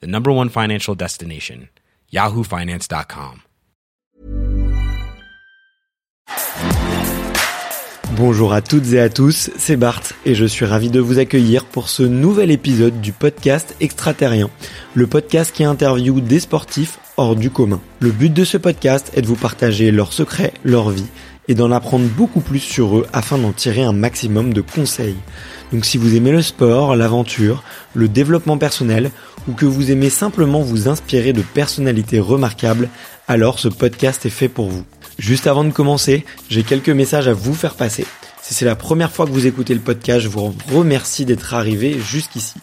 the number one financial destination, yahoofinance.com. Bonjour à toutes et à tous, c'est Bart et je suis ravi de vous accueillir pour ce nouvel épisode du podcast Extraterrien, le podcast qui interviewe des sportifs hors du commun. Le but de ce podcast est de vous partager leurs secrets, leur vie et d'en apprendre beaucoup plus sur eux afin d'en tirer un maximum de conseils. Donc si vous aimez le sport, l'aventure, le développement personnel ou que vous aimez simplement vous inspirer de personnalités remarquables, alors ce podcast est fait pour vous. Juste avant de commencer, j'ai quelques messages à vous faire passer. Si c'est la première fois que vous écoutez le podcast, je vous remercie d'être arrivé jusqu'ici.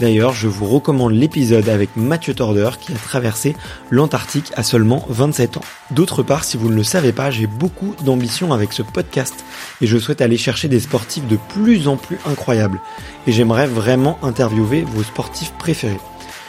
D'ailleurs, je vous recommande l'épisode avec Mathieu Torder qui a traversé l'Antarctique à seulement 27 ans. D'autre part, si vous ne le savez pas, j'ai beaucoup d'ambition avec ce podcast et je souhaite aller chercher des sportifs de plus en plus incroyables. Et j'aimerais vraiment interviewer vos sportifs préférés.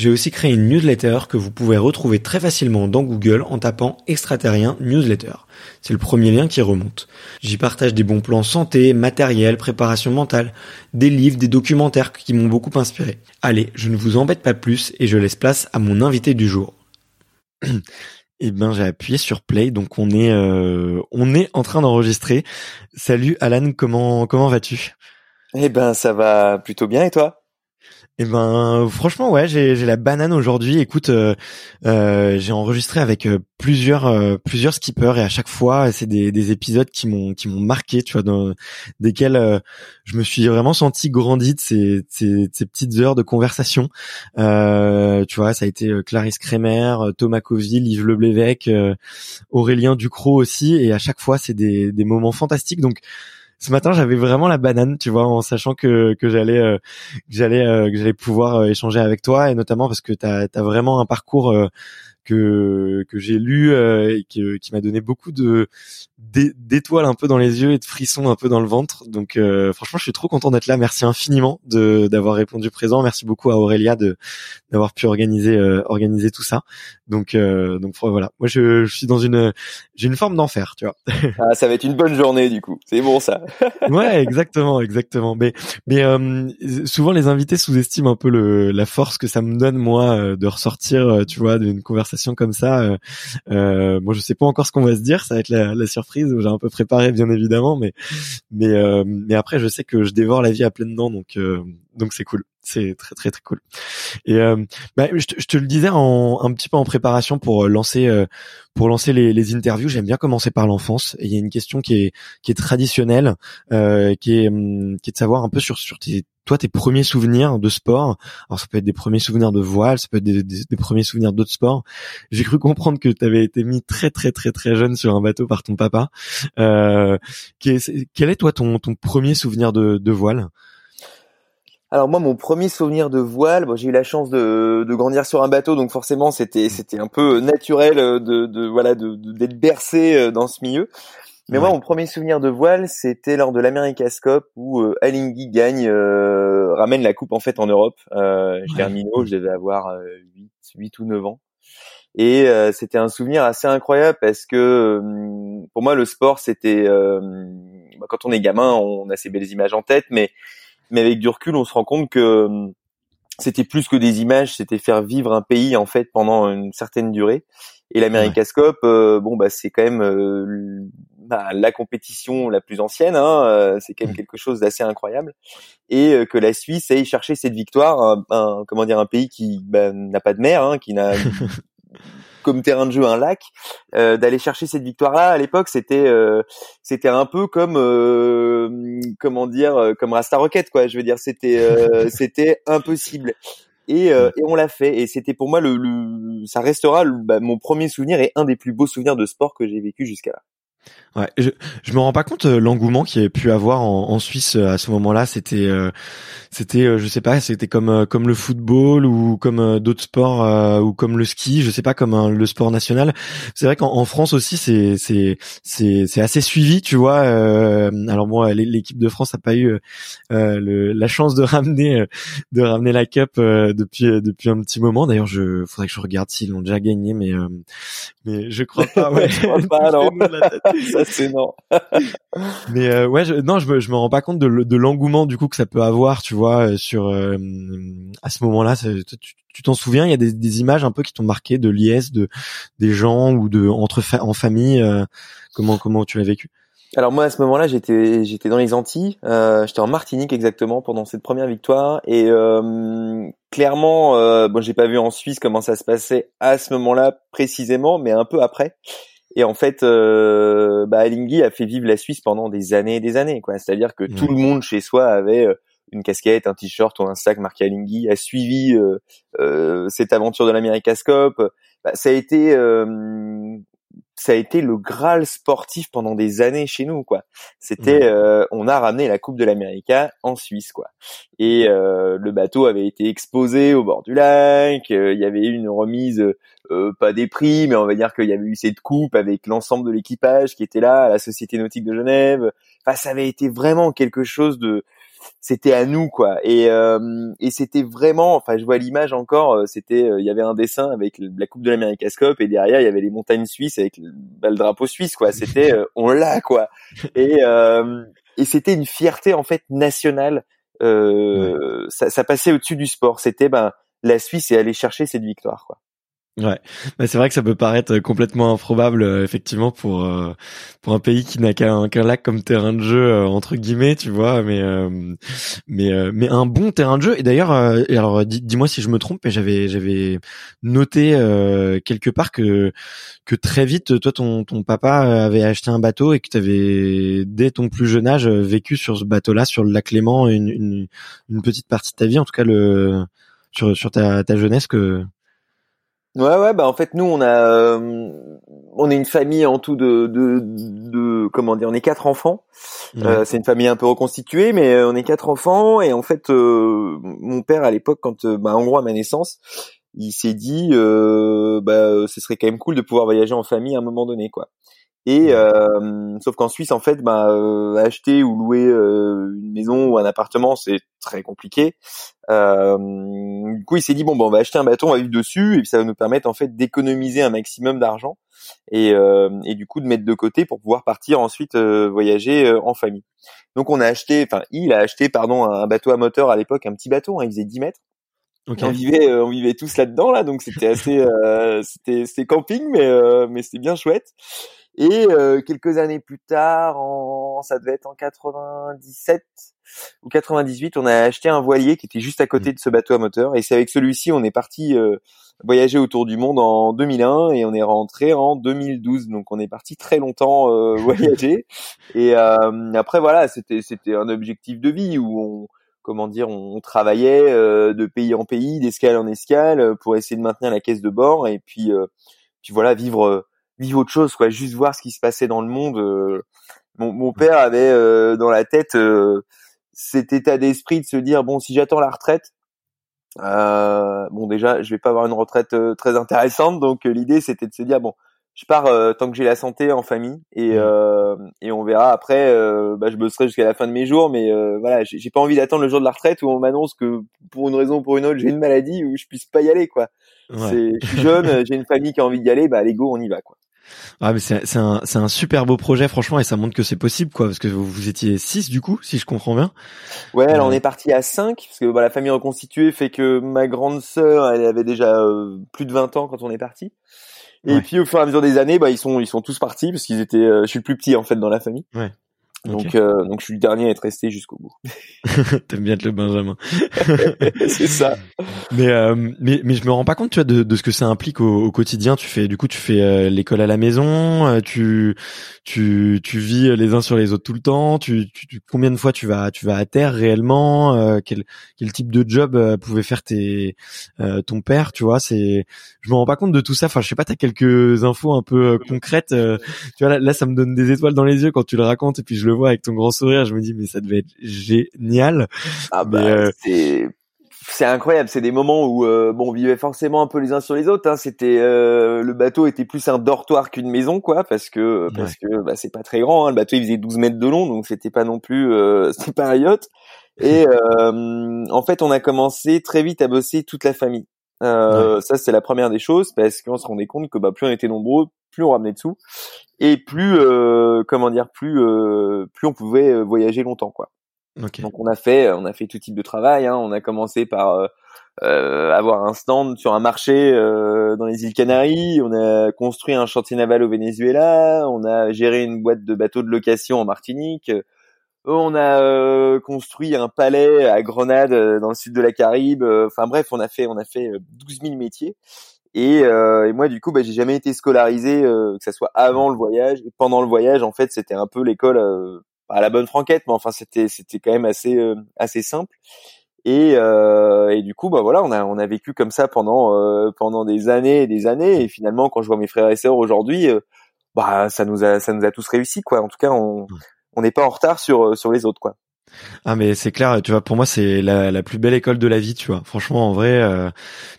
j'ai aussi créé une newsletter que vous pouvez retrouver très facilement dans Google en tapant extraterrien newsletter. C'est le premier lien qui remonte. J'y partage des bons plans santé, matériel, préparation mentale, des livres, des documentaires qui m'ont beaucoup inspiré. Allez, je ne vous embête pas plus et je laisse place à mon invité du jour. Eh ben, j'ai appuyé sur play, donc on est euh, on est en train d'enregistrer. Salut Alan, comment comment vas-tu? Eh ben, ça va plutôt bien et toi? Eh ben franchement ouais j'ai la banane aujourd'hui. Écoute euh, euh, j'ai enregistré avec euh, plusieurs plusieurs skippers et à chaque fois c'est des, des épisodes qui m'ont qui m'ont marqué tu vois dans desquels je me suis vraiment senti grandi de ces ces, ces petites heures de conversation. tu vois ça a été Clarisse Kremer, Thomas Coville, Yves Leblévesque, Aurélien Ducrot aussi et à chaque fois c'est des des moments fantastiques donc ce matin j'avais vraiment la banane tu vois en sachant que que j'allais euh, que j'allais euh, que j'allais pouvoir euh, échanger avec toi et notamment parce que tu as, vraiment un parcours que que j'ai lu et qui, qui m'a donné beaucoup de d'étoiles un peu dans les yeux et de frissons un peu dans le ventre. Donc franchement, je suis trop content d'être là. Merci infiniment de d'avoir répondu présent. Merci beaucoup à Aurélia de d'avoir pu organiser organiser tout ça. Donc donc voilà. Moi je, je suis dans une j'ai une forme d'enfer, tu vois. ah, ça va être une bonne journée du coup. C'est bon ça. ouais, exactement, exactement. Mais mais euh, souvent les invités sous-estiment un peu le, la force que ça me donne moi euh, de ressortir, euh, tu vois, d'une conversation comme ça. Euh, euh, bon, je sais pas encore ce qu'on va se dire, ça va être la, la surprise. J'ai un peu préparé bien évidemment, mais mais mais après je sais que je dévore la vie à pleines dents, donc donc c'est cool c'est très très très cool. Et euh, bah, je, te, je, te, le disais en, un petit peu en préparation pour euh, lancer euh, pour lancer les, les interviews. J'aime bien commencer par l'enfance. Et il y a une question qui est qui est traditionnelle, euh, qui est hum, qui est de savoir un peu sur sur tes toi tes premiers souvenirs de sport? Alors ça peut être des premiers souvenirs de voile, ça peut être des, des, premiers souvenirs d'autres sports. J'ai cru comprendre que tu avais été mis très très très très jeune sur un bateau par ton papa. Euh, quel, est, quel est toi ton ton premier souvenir de, de voile? Alors moi, mon premier souvenir de voile, bon, j'ai eu la chance de, de, grandir sur un bateau, donc forcément c'était c'était un peu naturel de, de voilà de d'être bercé euh, dans ce milieu. Mais moi, mon premier souvenir de voile, c'était lors de l'America's Cup où euh, Alinghi gagne, euh, ramène la coupe en fait en Europe. Euh, je je devais avoir 8, 8 ou 9 ans. Et c'était un souvenir assez incroyable parce que pour moi, le sport, c'était bah, quand on est gamin, on a ces belles images en tête, mais mais avec du recul, on se rend compte que hum, c'était plus que des images, c'était faire vivre un pays en fait pendant une certaine durée. Et l'America's Cup, euh, bon bah c'est quand même euh, bah, la compétition la plus ancienne, hein, c'est quand même quelque chose d'assez incroyable, et que la Suisse aille chercher cette victoire, un, comment dire, un pays qui bah, n'a pas de mer, hein, qui n'a comme terrain de jeu un lac, euh, d'aller chercher cette victoire-là à l'époque, c'était euh, c'était un peu comme euh, comment dire, comme Rasta Rocket quoi. Je veux dire, c'était c'était impossible. Et, et on l'a fait. Et c'était pour moi le, le ça restera bah, mon premier souvenir et un des plus beaux souvenirs de sport que j'ai vécu jusqu'à là. Ouais, je, je me rends pas compte euh, l'engouement qu'il y avait pu avoir en, en Suisse euh, à ce moment-là. C'était, euh, c'était, je sais pas, c'était comme comme le football ou comme d'autres sports ou comme le ski. Je sais pas, comme le sport national. C'est vrai qu'en France aussi, c'est c'est c'est c'est assez suivi, tu vois. alors moi, l'équipe de France a pas eu le, la chance de ramener de ramener la cup depuis depuis un petit moment. D'ailleurs, je faudrait que je regarde s'ils l'ont déjà gagné, mais mais je crois pas. Ouais, je crois pas. C'est non. Mais euh, ouais, je, non, je me, je me rends pas compte de, de l'engouement du coup que ça peut avoir, tu vois, euh, sur euh, à ce moment-là. Tu t'en souviens? Il y a des, des, images un peu qui t'ont marqué de liesse, de des gens ou de entre en famille. comment comment tu l'as vécu? Alors moi à ce moment-là j'étais j'étais dans les Antilles, euh, j'étais en Martinique exactement pendant cette première victoire et euh, clairement euh, bon j'ai pas vu en Suisse comment ça se passait à ce moment-là précisément mais un peu après et en fait, euh, bah, Alinghi a fait vivre la Suisse pendant des années et des années. quoi. C'est-à-dire que tout le monde chez soi avait euh, une casquette, un t-shirt ou un sac marqué Alinghi, a suivi euh, euh, cette aventure de l'Americascope. Bah, ça a été euh, ça a été le Graal sportif pendant des années chez nous quoi. C'était euh, on a ramené la Coupe de l'América en Suisse quoi. Et euh, le bateau avait été exposé au bord du lac, euh, il y avait eu une remise pas des prix mais on va dire qu'il y avait eu cette coupe avec l'ensemble de l'équipage qui était là à la Société nautique de Genève. Enfin ça avait été vraiment quelque chose de c'était à nous quoi. Et euh, et c'était vraiment enfin je vois l'image encore euh, c'était euh, il y avait un dessin avec la coupe de l'Américascope et derrière il y avait les montagnes suisses avec le, bah, le drapeau suisse quoi. C'était on l'a quoi. Et et c'était une fierté en fait nationale. Ça, ça passait au-dessus du sport. C'était ben la Suisse est allée chercher cette victoire quoi Ouais, bah, c'est vrai que ça peut paraître complètement improbable euh, effectivement pour euh, pour un pays qui n'a qu'un qu'un lac comme terrain de jeu euh, entre guillemets, tu vois, mais mais mais un bon terrain de jeu. Et d'ailleurs, alors dis-moi si je me trompe, mais j'avais j'avais noté quelque part que que très vite, toi ton ton papa avait acheté un bateau et que tu avais dès ton plus jeune âge vécu sur ce bateau-là, sur le lac Léman, une, une une petite partie de ta vie, en tout cas le sur sur ta ta jeunesse que Ouais, ouais, bah en fait nous on a, euh, on est une famille en tout de, de, de comment dire, on est quatre enfants. Euh, c'est une famille un peu reconstituée, mais euh, on est quatre enfants et en fait mon père à l'époque, quand bah, en gros à ma naissance, il s'est dit, bah ce serait quand même cool de pouvoir voyager en famille à un moment donné, quoi. Et euh, sauf qu'en Suisse, en fait, bah, euh, acheter ou louer euh, une maison ou un appartement, c'est très compliqué. du coup, il s'est dit bon, bah, on va acheter un bateau, on va vivre dessus, et puis ça va nous permettre en fait d'économiser un maximum d'argent et, et du coup de mettre de côté pour pouvoir partir ensuite voyager en famille. Donc on a acheté, enfin il a acheté pardon un bateau à moteur à l'époque, un petit bateau, hein, il faisait 10 mètres. Okay. On vivait, on vivait tous là-dedans là, donc c'était assez, c'était, c'était camping, mais mais c'était bien chouette. Et euh, quelques années plus tard, en, ça devait être en 97 ou 98, on a acheté un voilier qui était juste à côté mmh. de ce bateau à moteur. Et c'est avec celui-ci, on est parti euh, voyager autour du monde en 2001 et on est rentré en 2012. Donc on est parti très longtemps euh, voyager. Et après voilà, c'était c'était un objectif de vie où on comment dire, on travaillait de pays en pays, d'escale en escale, pour essayer de maintenir la caisse de bord et puis puis voilà vivre vivre autre chose, quoi, juste voir ce qui se passait dans le monde. Euh. Mon, mon, père avait euh, dans la tête euh, cet état d'esprit de se dire bon, si j'attends la retraite, bon déjà, je vais pas avoir une retraite très intéressante, donc l'idée c'était de se dire bon, je pars tant que j'ai la santé en famille et mmh. et on verra après. bah, je bosserai jusqu'à la fin de mes jours, mais voilà, j'ai pas envie d'attendre le jour de la retraite où on m'annonce que pour une raison ou pour une autre j'ai une maladie où je puisse pas y aller quoi. Ouais. Je suis jeune, j'ai une famille qui a envie d'y aller, bah allez go, on y va quoi. Ah mais c'est un c'est un super beau projet franchement et ça montre que c'est possible quoi parce que vous, vous étiez six du coup si je comprends bien. Ouais alors on est parti à 5 parce que bah, la famille reconstituée fait que ma grande sœur elle avait déjà euh, plus de 20 ans quand on est parti Et puis au fur et à mesure des années, bah ils sont ils sont tous partis parce qu'ils étaient. je suis le plus petit en fait dans la famille. Ouais. Donc, euh, donc je suis le dernier à être resté jusqu'au bout. T'aimes bien être le Benjamin. c'est ça. Mais, euh, mais mais je me rends pas compte tu vois de, de ce que ça implique au, au, quotidien. Tu fais du coup tu fais euh, l'école à la maison, euh, tu tu tu vis les uns sur les autres tout le temps. Tu, tu combien de fois tu vas tu vas à terre réellement Quel quel type de job pouvait faire tes ton père Tu vois? C'est je me rends pas compte de tout ça. Enfin je sais pas t'as quelques infos un peu concrètes. tu vois là, là ça me donne des étoiles dans les yeux quand tu le racontes et puis je le vois avec ton grand sourire, je me dis mais ça devait être génial. Ah bah euh, c'est c'est incroyable, c'est des moments où euh, bon on vivait forcément un peu les uns sur les autres. Hein. C'était euh, le bateau était plus un dortoir qu'une maison quoi, parce que parce que bah, c'est pas très grand. Hein. Le bateau il faisait 12 mètres de long, donc c'était pas non plus c'était pas un yacht. Et en fait on a commencé très vite à bosser toute la famille. Ça c'est la première des choses parce qu'on se rendait compte que bah plus on était nombreux, plus on ramenait de sous et plus euh, comment dire plus euh, plus on pouvait euh, voyager longtemps quoi. Donc on a fait on a fait tout type de travail. Hein. On a commencé par euh, avoir un stand sur un marché dans les îles Canaries. On a construit un chantier naval au Venezuela. On a géré une boîte de bateaux de location en Martinique. On a construit un palais à Grenade dans le sud de la Caraïbe. Enfin bref, on a fait on a fait 12 000 métiers. Et, euh, et, moi, du coup, bah, j'ai jamais été scolarisé, euh, que ça soit avant le voyage et pendant le voyage. En fait, c'était un peu l'école euh, à la bonne franquette, mais enfin, c'était c'était quand même assez euh, assez simple. Et, euh, et du coup, bah voilà, on a on a vécu comme ça pendant euh, pendant des années et des années. Et finalement, quand je vois mes frères et sœurs aujourd'hui, bah ça nous a ça nous a tous réussi, quoi. En tout cas, on on n'est pas en retard sur sur les autres, quoi. Ah mais c'est clair, tu vois, pour moi c'est la, plus belle école de la vie, tu vois. Franchement, en vrai, euh,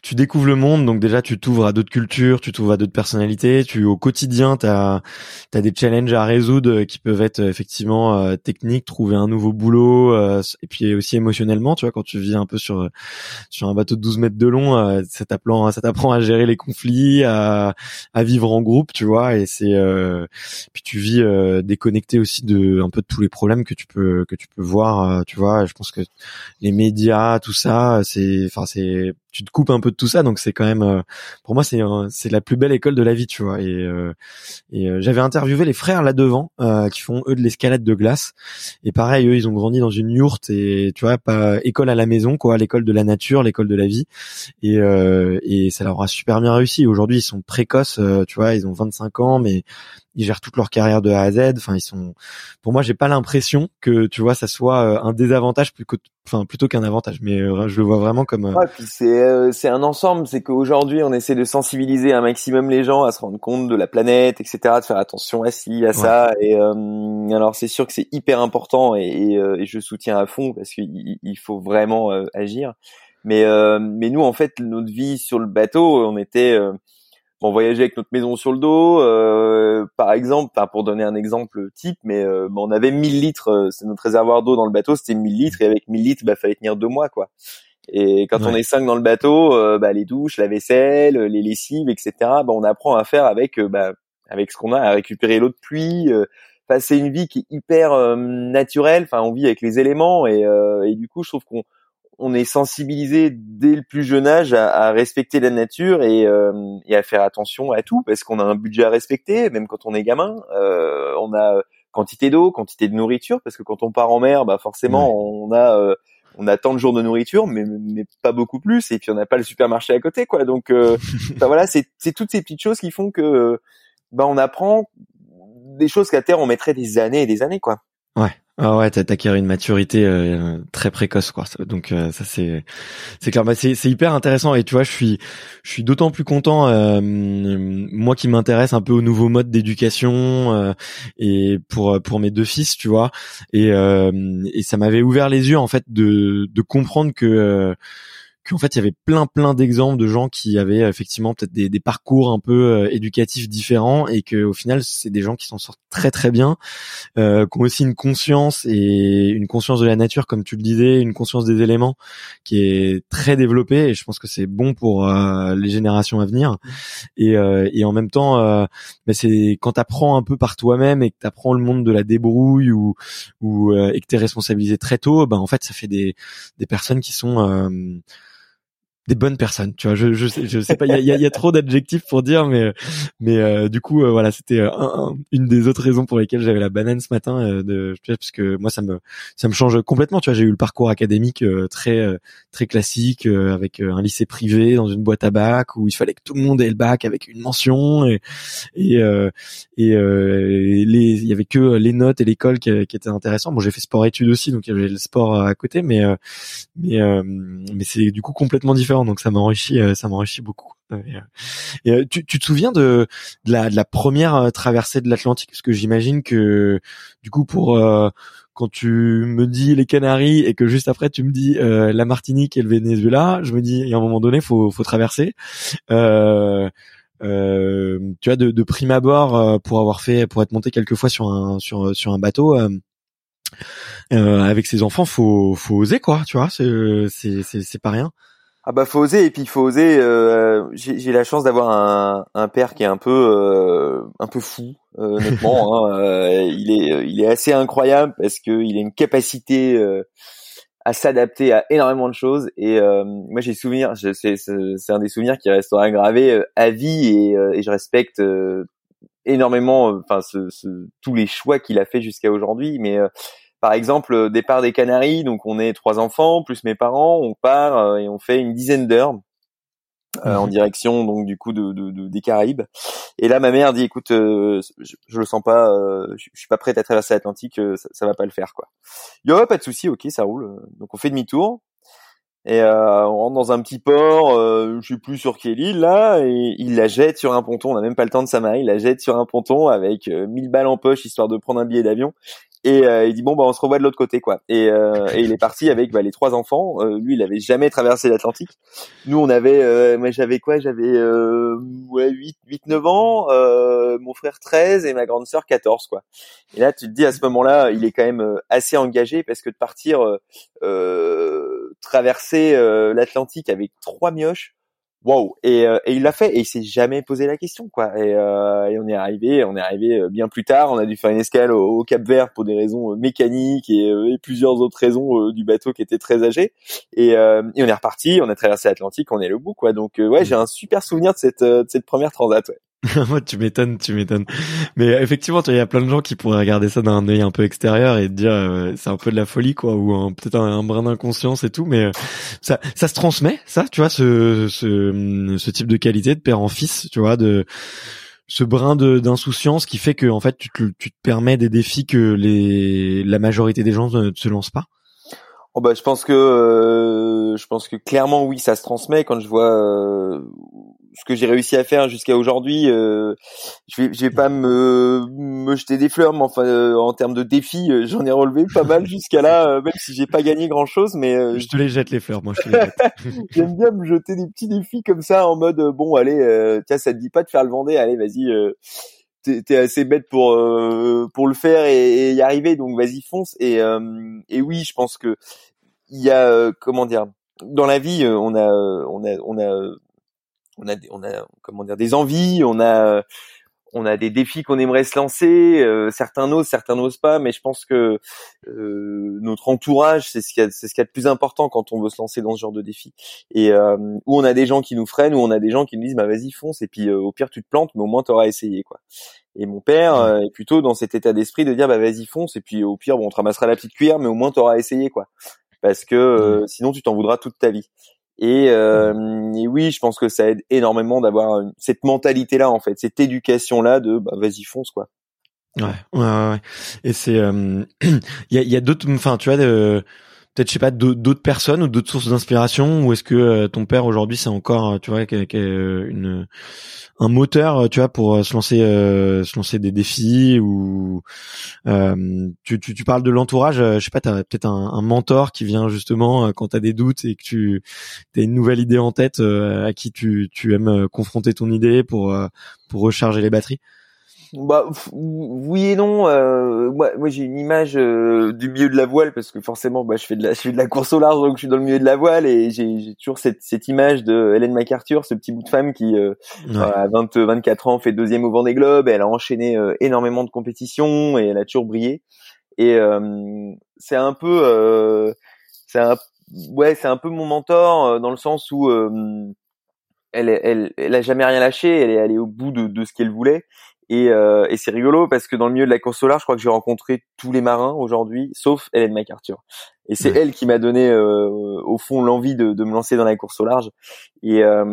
tu découvres le monde, donc déjà tu t'ouvres à d'autres cultures, tu t'ouvres à d'autres personnalités, tu au quotidien t'as as des challenges à résoudre qui peuvent être effectivement euh, techniques, trouver un nouveau boulot, euh, et puis aussi émotionnellement, tu vois, quand tu vis un peu sur sur un bateau de 12 mètres de long, ça t'apprend ça t'apprend à gérer les conflits, à, à vivre en groupe, tu vois, et c'est puis tu vis déconnecté aussi de un peu de tous les problèmes que tu peux que tu peux voir euh, tu vois. Je pense que les médias, tout ça, c'est, enfin, c'est, tu te coupes un peu de tout ça, donc c'est quand même, euh, pour moi, c'est, c'est la plus belle école de la vie, tu vois. Et, euh, et j'avais interviewé les frères là devant, qui font eux de l'escalade de glace. Et pareil, eux, ils ont grandi dans une yourte et tu vois, pas école à la maison, quoi, l'école de la nature, l'école de la vie. Et, et ça leur a super bien réussi. Aujourd'hui, ils sont précoces, tu vois, ils ont 25 ans, mais ils gèrent toute leur carrière de A à Z. Enfin, ils sont. Pour moi, j'ai pas l'impression que tu vois ça soit euh, un désavantage plus que, enfin, plutôt qu'un avantage. Mais euh, je le vois vraiment comme. Euh, ouais, c'est un ensemble. C'est qu'aujourd'hui, on essaie de sensibiliser un maximum les gens à se rendre compte de la planète, etc. De faire attention à ci, à ça. Et alors, c'est sûr que c'est hyper important et, et, je soutiens à fond parce qu'il il faut vraiment agir. Mais mais nous, en fait, notre vie sur le bateau, on était on voyageait avec notre maison sur le dos, euh, par exemple, pour donner un exemple type, mais euh, on avait 1000 litres, euh, c'est notre réservoir d'eau dans le bateau, c'était 1000 litres, et avec 1000 litres, bah fallait tenir deux mois, quoi. Et quand on est cinq dans le bateau, bah, les douches, la vaisselle, les lessives, etc. Bah, on apprend à faire avec, bah, avec ce qu'on a, à récupérer l'eau de pluie, passer une vie qui est hyper naturelle. Enfin, on vit avec les éléments, et, et du coup, je trouve qu'on on est sensibilisé dès le plus jeune âge à, respecter la nature euh, et, à faire attention à tout parce qu'on a un budget à respecter, même quand on est gamin. Euh, on a quantité d'eau, quantité de nourriture parce que quand on part en mer, bah forcément on a euh, on a tant de jours de nourriture, mais, mais pas beaucoup plus. Et puis on n'a pas le supermarché à côté, quoi. Donc voilà, c'est c'est toutes ces petites choses qui font que bah on apprend des choses qu'à terre on mettrait des années et des années, quoi. Ouais. Ah ouais, t'as acquis une maturité euh, très précoce quoi. Donc euh, ça c'est c'est clair. Bah, c'est c'est hyper intéressant et tu vois, je suis je suis d'autant plus content euh, moi qui m'intéresse un peu aux nouveaux modes d'éducation et pour pour mes deux fils, tu vois. Et et ça m'avait ouvert les yeux en fait de de comprendre que qu'en fait il y avait plein plein d'exemples de gens qui avaient effectivement peut-être des, des, parcours un peu euh, éducatifs différents et que au final c'est des gens qui s'en sortent très très bien, euh, qui ont aussi une conscience et une conscience de la nature comme tu le disais, une conscience des éléments qui est très développée et je pense que c'est bon pour euh, les générations à venir. Et, euh, et en même temps euh, mais c'est quand t'apprends un peu par toi-même et que t'apprends le monde de la débrouille ou ou et que t'es responsabilisé très tôt, ben en fait ça fait des des personnes qui sont des bonnes personnes. Tu vois, je je sais, je sais pas, il y a, y, a, y a, trop d'adjectifs pour dire, mais mais euh, du coup, euh, voilà, c'était un, une des autres raisons pour lesquelles j'avais la banane ce matin, euh, de, parce que moi ça me ça me change complètement. Tu vois, j'ai eu le parcours académique très très classique avec un lycée privé dans une boîte à bac où il fallait que tout le monde ait le bac avec une mention et et et les il y avait que les notes et l'école qui, qui étaient intéressants. Bon, j'ai fait sport études aussi, donc il y avait le sport à côté, mais mais mais c'est du coup complètement différent donc ça m'enrichit, euh, ça m'enrichit beaucoup. Et, euh, tu, te souviens de, la, première euh, traversée de l'Atlantique? Parce que j'imagine que du coup pour quand tu me dis les Canaries et que juste après tu me dis la Martinique et le Venezuela, je me dis il y a un moment donné faut faut traverser. Euh, euh, tu vois de, prime abord pour avoir fait pour être monté quelques fois sur un sur sur un bateau euh, avec ses enfants faut faut oser quoi tu vois c'est c'est pas rien ah bah faut oser et puis il faut oser. Euh, J'ai la chance d'avoir un, un, père qui est un peu euh, un peu fou, euh, honnêtement. hein. Euh, il est il est assez incroyable parce que il a une capacité euh, à s'adapter à énormément de choses. Et moi j'ai souvenir, c'est c'est un des souvenirs qui restera gravé à vie et, et je respecte énormément, enfin ce, ce, tous les choix qu'il a fait jusqu'à aujourd'hui. Mais par exemple, euh, départ des Canaries, donc on est trois enfants plus mes parents, on part euh, et on fait une dizaine d'heures euh, en mhm. direction donc du coup de, de, des Caraïbes. Et là, ma mère dit, écoute, je, je, le sens pas, je, suis pas prête à traverser l'Atlantique, ça, ça, va pas le faire quoi. Il pas de souci, ok, ça roule. Donc on fait demi-tour. Et euh, on rentre dans un petit port, euh, je sais plus sur quelle île là, et il la jette sur un ponton. On n'a même pas le temps de s'amarrer, il la jette sur un ponton avec 1000 balles en poche histoire de prendre un billet d'avion et euh, il dit bon bah on se revoit de l'autre côté quoi. Et, euh, et il est parti avec bah, les trois enfants. Euh, lui il avait jamais traversé l'Atlantique. Nous on avait euh, moi j'avais quoi? J'avais ouais 8 8 9 ans. Mon frère 13 et ma grande sœur 14 quoi. Et là tu te dis à ce moment-là il est quand même assez engagé parce que de partir traverser l'Atlantique avec trois mioches Wow et, euh, et il l'a fait et il s'est jamais posé la question quoi. Et, euh, et, on est arrivé on est arrivé euh, bien plus tard. On a dû faire une escale au, Cap Vert pour des raisons mécaniques et, et plusieurs autres raisons du bateau qui était très âgé. Et, et, on est reparti on a traversé l'Atlantique on est le bout quoi. Donc ouais j'ai un super souvenir de cette de cette première transat ouais. Moi, tu m'étonnes, tu m'étonnes. Mais effectivement, il y a plein de gens qui pourraient regarder ça d'un œil un peu extérieur et dire euh, c'est un peu de la folie, quoi, ou peut-être un, brin d'inconscience et tout. Mais euh, ça, ça se transmet, ça, tu vois, ce, ce, ce type de qualité de père en fils, tu vois, de ce brin d'insouciance qui fait que en fait tu te, tu te permets des défis que les la majorité des gens ne se lancent pas. Oh bah je pense que euh, je pense que clairement oui ça se transmet quand je vois euh, ce que j'ai réussi à faire jusqu'à aujourd'hui euh, je vais je vais pas me me jeter des fleurs mais enfin euh, en termes de défis euh, j'en ai relevé pas mal jusqu'à là même si j'ai pas gagné grand chose mais je te les jette les fleurs moi je te les jette. J'aime bien me jeter des petits défis comme ça en mode bon allez tiens ça te dit pas de faire le Vendée allez vas-y t'es assez bête pour euh, pour le faire et, y arriver donc vas-y fonce. Et euh, et oui je pense que il y a euh, comment dire dans la vie on a on a on a on a on a comment dire des envies on a on a des défis qu'on aimerait se lancer. certains n'osent, certains n'osent pas, mais je pense que euh, notre entourage, c'est ce qui c'est ce qui est de plus important quand on veut se lancer dans ce genre de défi. Et euh, où on a des gens qui nous freinent, où on a des gens qui nous disent bah vas-y fonce, et puis au pire tu te plantes, mais au moins tu auras essayé quoi. Et mon père est plutôt dans cet état d'esprit de dire bah vas-y fonce, et puis au pire bon on te ramassera la petite cuillère, mais au moins tu auras essayé quoi. Parce que sinon tu t'en voudras toute ta vie. Et, euh, et, oui, je pense que ça aide énormément d'avoir cette mentalité-là, en fait, cette éducation-là de bah, vas-y fonce quoi. Ouais, ouais, ouais. Et c'est, il y a, y a d'autres, enfin, tu vois, de, peut-être je sais pas d'autres personnes ou d'autres sources d'inspiration ou est-ce que euh, ton père aujourd'hui c'est encore, tu vois, une un moteur, tu vois, pour se lancer, se lancer des défis ou tu, tu, tu parles de l'entourage, je sais pas, t'as peut-être un, mentor qui vient justement quand t'as des doutes et que tu as une nouvelle idée en tête à qui tu, tu aimes confronter ton idée pour pour recharger les batteries? Bah oui et non. Euh, moi, moi j'ai une image euh, du milieu de la voile parce que forcément, bah, je fais de la, je fais de la course au large donc je suis dans le milieu de la voile et j'ai toujours cette, cette image de Hélène MacArthur, ce petit bout de femme qui euh, à 20, 24 ans fait deuxième au Vendée Globe. Elle a enchaîné euh, énormément de compétitions et elle a toujours brillé. Et c'est un peu, c'est un ouais, c'est un peu mon mentor dans le sens où elle, elle, elle a jamais rien lâché. Elle est allée au bout de, de ce qu'elle voulait. Et, euh, et c'est rigolo parce que dans le milieu de la course au large, je crois que j'ai rencontré tous les marins aujourd'hui, sauf Hélène MacArthur. Et c'est elle qui m'a donné, euh, au fond, l'envie de, de, me lancer dans la course au large. Et euh,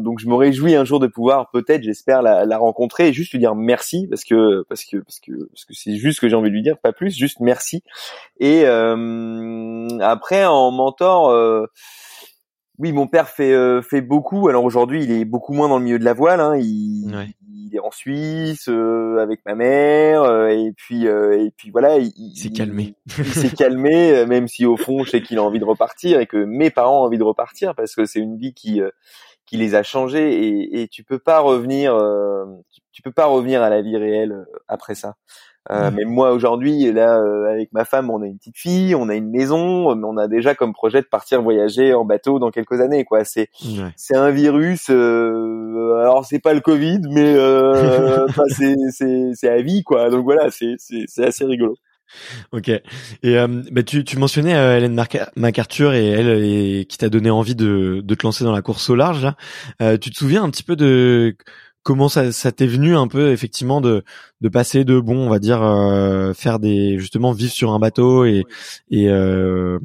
donc, je me réjouis un jour de pouvoir, peut-être, j'espère, la, la, rencontrer et juste lui dire merci parce que parce que parce que parce que c'est juste ce que j'ai envie de lui dire, pas plus, juste merci. Et euh, après, en mentor oui, mon père fait euh, fait beaucoup. Alors aujourd'hui, il est beaucoup moins dans le milieu de la voile. Hein. Il, il, est en Suisse euh, avec ma mère, euh, et puis et puis voilà. Il, s'est calmé. Il, s'est calmé, même si au fond, je sais qu'il a envie de repartir et que mes parents ont envie de repartir parce que c'est une vie qui qui les a changés et, et tu peux pas revenir. tu peux pas revenir à la vie réelle après ça. Euh, mais moi aujourd'hui, là, euh, avec ma femme, on a une petite fille, on a une maison, on a déjà comme projet de partir voyager en bateau dans quelques années. Quoi, c'est c'est un virus. Euh, alors c'est pas le Covid, mais euh, c'est c'est c'est à vie, quoi. Donc voilà, c'est c'est c'est assez rigolo. Ok. Et euh, bah tu, tu mentionnais euh, Hélène MacArthur et elle et, qui t'a donné envie de, de te lancer dans la course au large. Là. Euh, tu te souviens un petit peu de comment ça, ça t'est venu un peu effectivement de de passer de bon on va dire euh, faire des justement vivre sur un bateau et et, euh,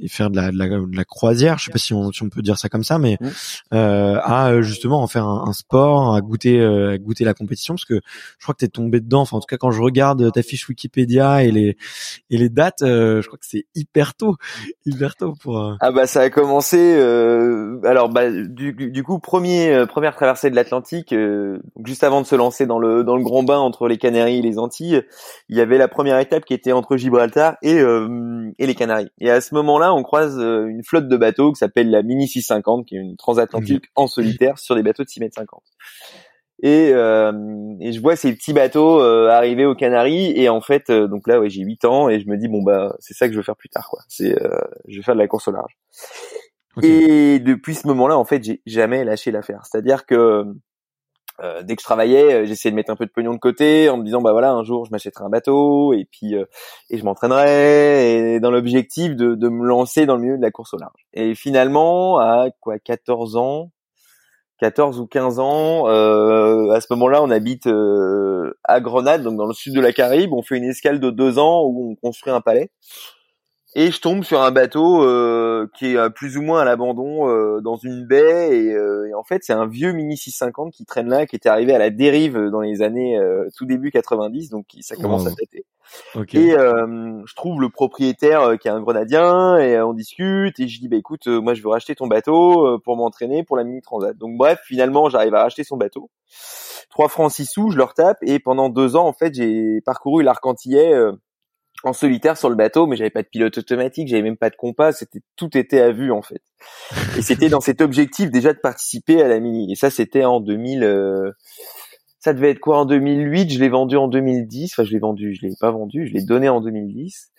et faire de la, de la, de la croisière. Je sais pas si on, si on peut dire ça comme ça mais euh, à euh, justement en faire un, sport à goûter euh, à goûter la compétition. Parce que je crois que t'es tombé dedans. Enfin en tout cas quand je regarde ta fiche Wikipédia et les et les dates je crois que c'est hyper tôt. Hyper tôt pour ah bah ça a commencé alors bah du, du coup premier première traversée de l'Atlantique juste avant de se lancer dans le dans le grand bain entre les Canaries et les Antilles, il y avait la première étape qui était entre Gibraltar et euh, et les Canaries. Et à ce moment-là, on croise euh, une flotte de bateaux qui s'appelle la Mini 650, qui est une transatlantique en solitaire sur des bateaux de 6 mètres 50. Et, euh, et je vois ces petits bateaux arriver aux Canaries et en fait donc là ouais j'ai 8 ans et je me dis bon bah c'est ça que je veux faire plus tard quoi. C'est je vais faire de la course au large. Et depuis ce moment-là en fait j'ai jamais lâché l'affaire. C'est-à-dire que euh, dès que je travaillais, euh, j'essayais de mettre un peu de pognon de côté en me disant bah voilà un jour je m'achèterai un bateau et puis euh, et je m'entraînerai dans l'objectif de, de me lancer dans le milieu de la course au large. Et finalement à quoi 14 ans, 14 ou 15 ans, à ce moment-là on habite à Grenade donc dans le sud de la Caraïbe, on fait une escale de deux ans où on construit un palais et je tombe sur un bateau euh, qui est plus ou moins à l'abandon euh, dans une baie et, euh, et en fait c'est un vieux Mini 650 qui traîne là qui était arrivé à la dérive dans les années tout début 90 donc ça commence à dater. Et je trouve le propriétaire qui est un grenadien et on discute et je dis bah écoute moi je veux racheter ton bateau pour m'entraîner pour la Mini Transat. Donc bref finalement j'arrive à racheter son bateau. 3 francs 6 sous, je leur tape et pendant deux ans en fait j'ai parcouru l'arc antillais en solitaire sur le bateau, mais j'avais pas de pilote automatique, j'avais même pas de compas, c'était tout était à vue en fait. Et c'était dans cet objectif déjà de participer à la mini. Et ça c'était en 2000. Euh, ça devait être quoi en 2008 Je l'ai vendu en 2010. Enfin, je l'ai vendu, je l'ai pas vendu, je l'ai donné en 2010.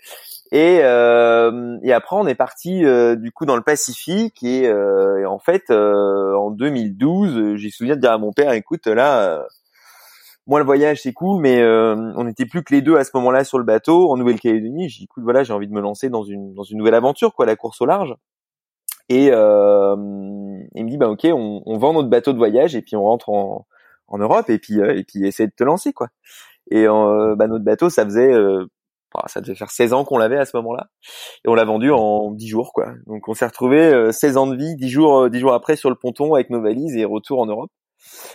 Et, euh, et après, on est parti euh, du coup dans le Pacifique et, et en fait, en 2012, j'ai souviens de dire à mon père, écoute, là, moi le voyage c'est cool mais euh, on n'était plus que les deux à ce moment-là sur le bateau en Nouvelle-Calédonie. J'ai dit écoute voilà j'ai envie de me lancer dans une dans une nouvelle aventure quoi la course au large. Et euh, il me dit bah ok on, on, vend notre bateau de voyage et puis on rentre en, en Europe et puis euh, et puis essaie de te lancer quoi. Et euh, bah, notre bateau ça faisait bah, ça devait faire 16 ans qu'on l'avait à ce moment-là. Et on l'a vendu en 10 jours quoi. Donc on s'est retrouvé 16 ans de vie 10 jours 10 jours après sur le ponton avec nos valises et retour en Europe.